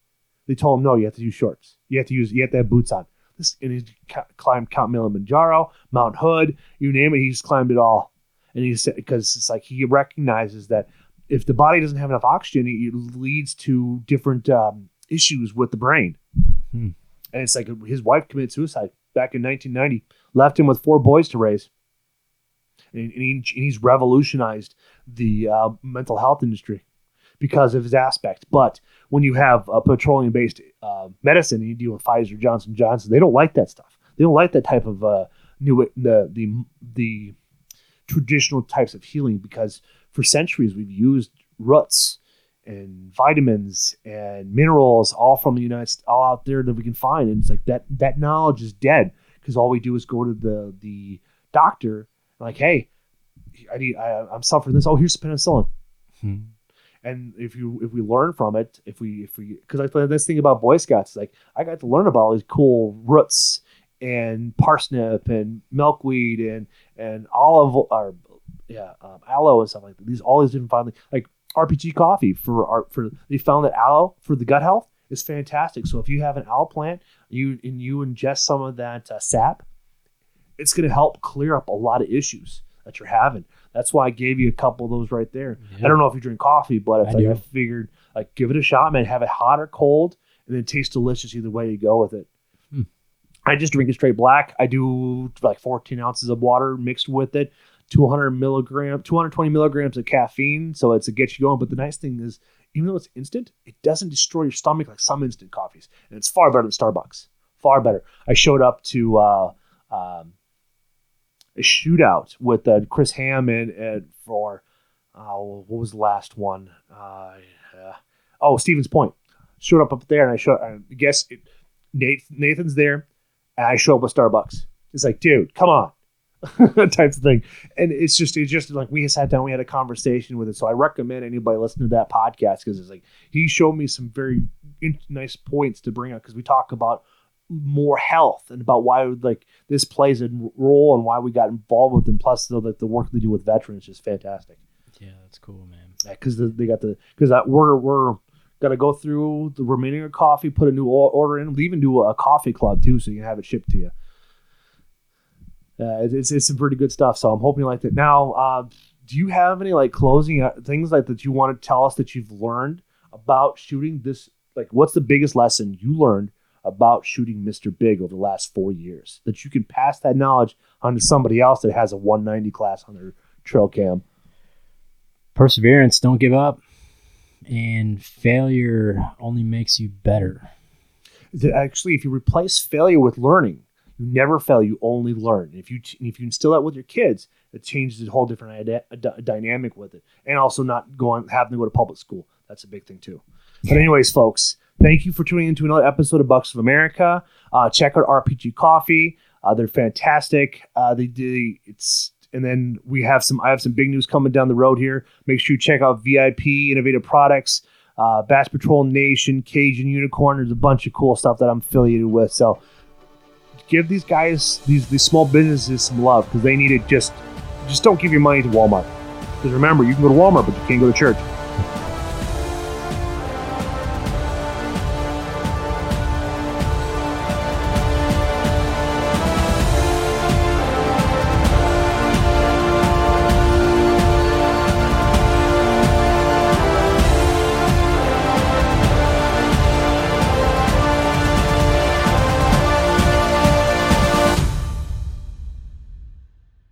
They told him no, you have to use shorts. You have to use you have to have boots on. This and he ca- climbed Mount Kilimanjaro, Mount Hood, you name it. He's climbed it all, and he said because it's like he recognizes that if the body doesn't have enough oxygen, it leads to different um, issues with the brain. Hmm. And it's like his wife committed suicide back in 1990, left him with four boys to raise, and, and, he, and he's revolutionized the uh, mental health industry because of his aspect. But when you have a petroleum-based uh, medicine and you deal with Pfizer, Johnson Johnson, they don't like that stuff. They don't like that type of uh, new the the the traditional types of healing because for centuries we've used roots and vitamins and minerals all from the United States, all out there that we can find. And it's like that that knowledge is dead because all we do is go to the the doctor like, hey, I need I, I'm suffering this. Oh, here's penicillin. Hmm. And if you if we learn from it, if we if we because I play this thing about Boy Scouts, is like I got to learn about all these cool roots and parsnip and milkweed and and olive or yeah um, aloe and stuff like that. These all these different finally like RPG coffee for our for they found that aloe for the gut health is fantastic. So if you have an aloe plant, you and you ingest some of that uh, sap, it's going to help clear up a lot of issues that you're having. That's why I gave you a couple of those right there. I don't know if you drink coffee, but it's I like. I figured like give it a shot, man. Have it hot or cold, and then taste delicious either way you go with it. Hmm. I just drink it straight black. I do like 14 ounces of water mixed with it, 200 milligram, 220 milligrams of caffeine, so it's to get you going. But the nice thing is, even though it's instant, it doesn't destroy your stomach like some instant coffees, and it's far better than Starbucks. Far better. I showed up to uh, um, a shootout with uh, Chris Hammond and for uh, what was the last one? Uh, uh, oh, Stevens Point. Showed up up there, and I showed. I guess it, Nathan's there, and I show up with Starbucks. It's like, dude, come on. types of thing. And it's just it's just like we sat down, we had a conversation with it. So I recommend anybody listen to that podcast because it's like he showed me some very nice points to bring up because we talk about more health and about why like this plays a role and why we got involved with them. Plus, the the work they do with veterans is just fantastic. Yeah, that's cool, man. Yeah, because they got the because we're we're gonna go through the remaining of coffee, put a new order in. We even do a coffee club too, so you can have it shipped to you. Uh, it's, it's some pretty good stuff. So I'm hoping you liked it. Now, uh, do you have any like closing uh, things like that you want to tell us that you've learned about shooting this? Like, what's the biggest lesson you learned about shooting Mr. Big over the last four years that you can pass that knowledge onto somebody else that has a 190 class on their trail cam? Perseverance, don't give up, and failure only makes you better. Actually, if you replace failure with learning, you never fail. You only learn. If you if you instill that with your kids, it changes a whole different dynamic with it, and also not going having to go to public school. That's a big thing too. But anyways, folks, thank you for tuning into another episode of Bucks of America. Uh, check out RPG Coffee. Uh, they're fantastic. Uh, they do it's and then we have some I have some big news coming down the road here. Make sure you check out VIP Innovative Products, uh, Bass Patrol Nation, Cajun Unicorn. There's a bunch of cool stuff that I'm affiliated with. So give these guys these these small businesses some love because they need it. Just just don't give your money to Walmart. Because remember, you can go to Walmart, but you can't go to church.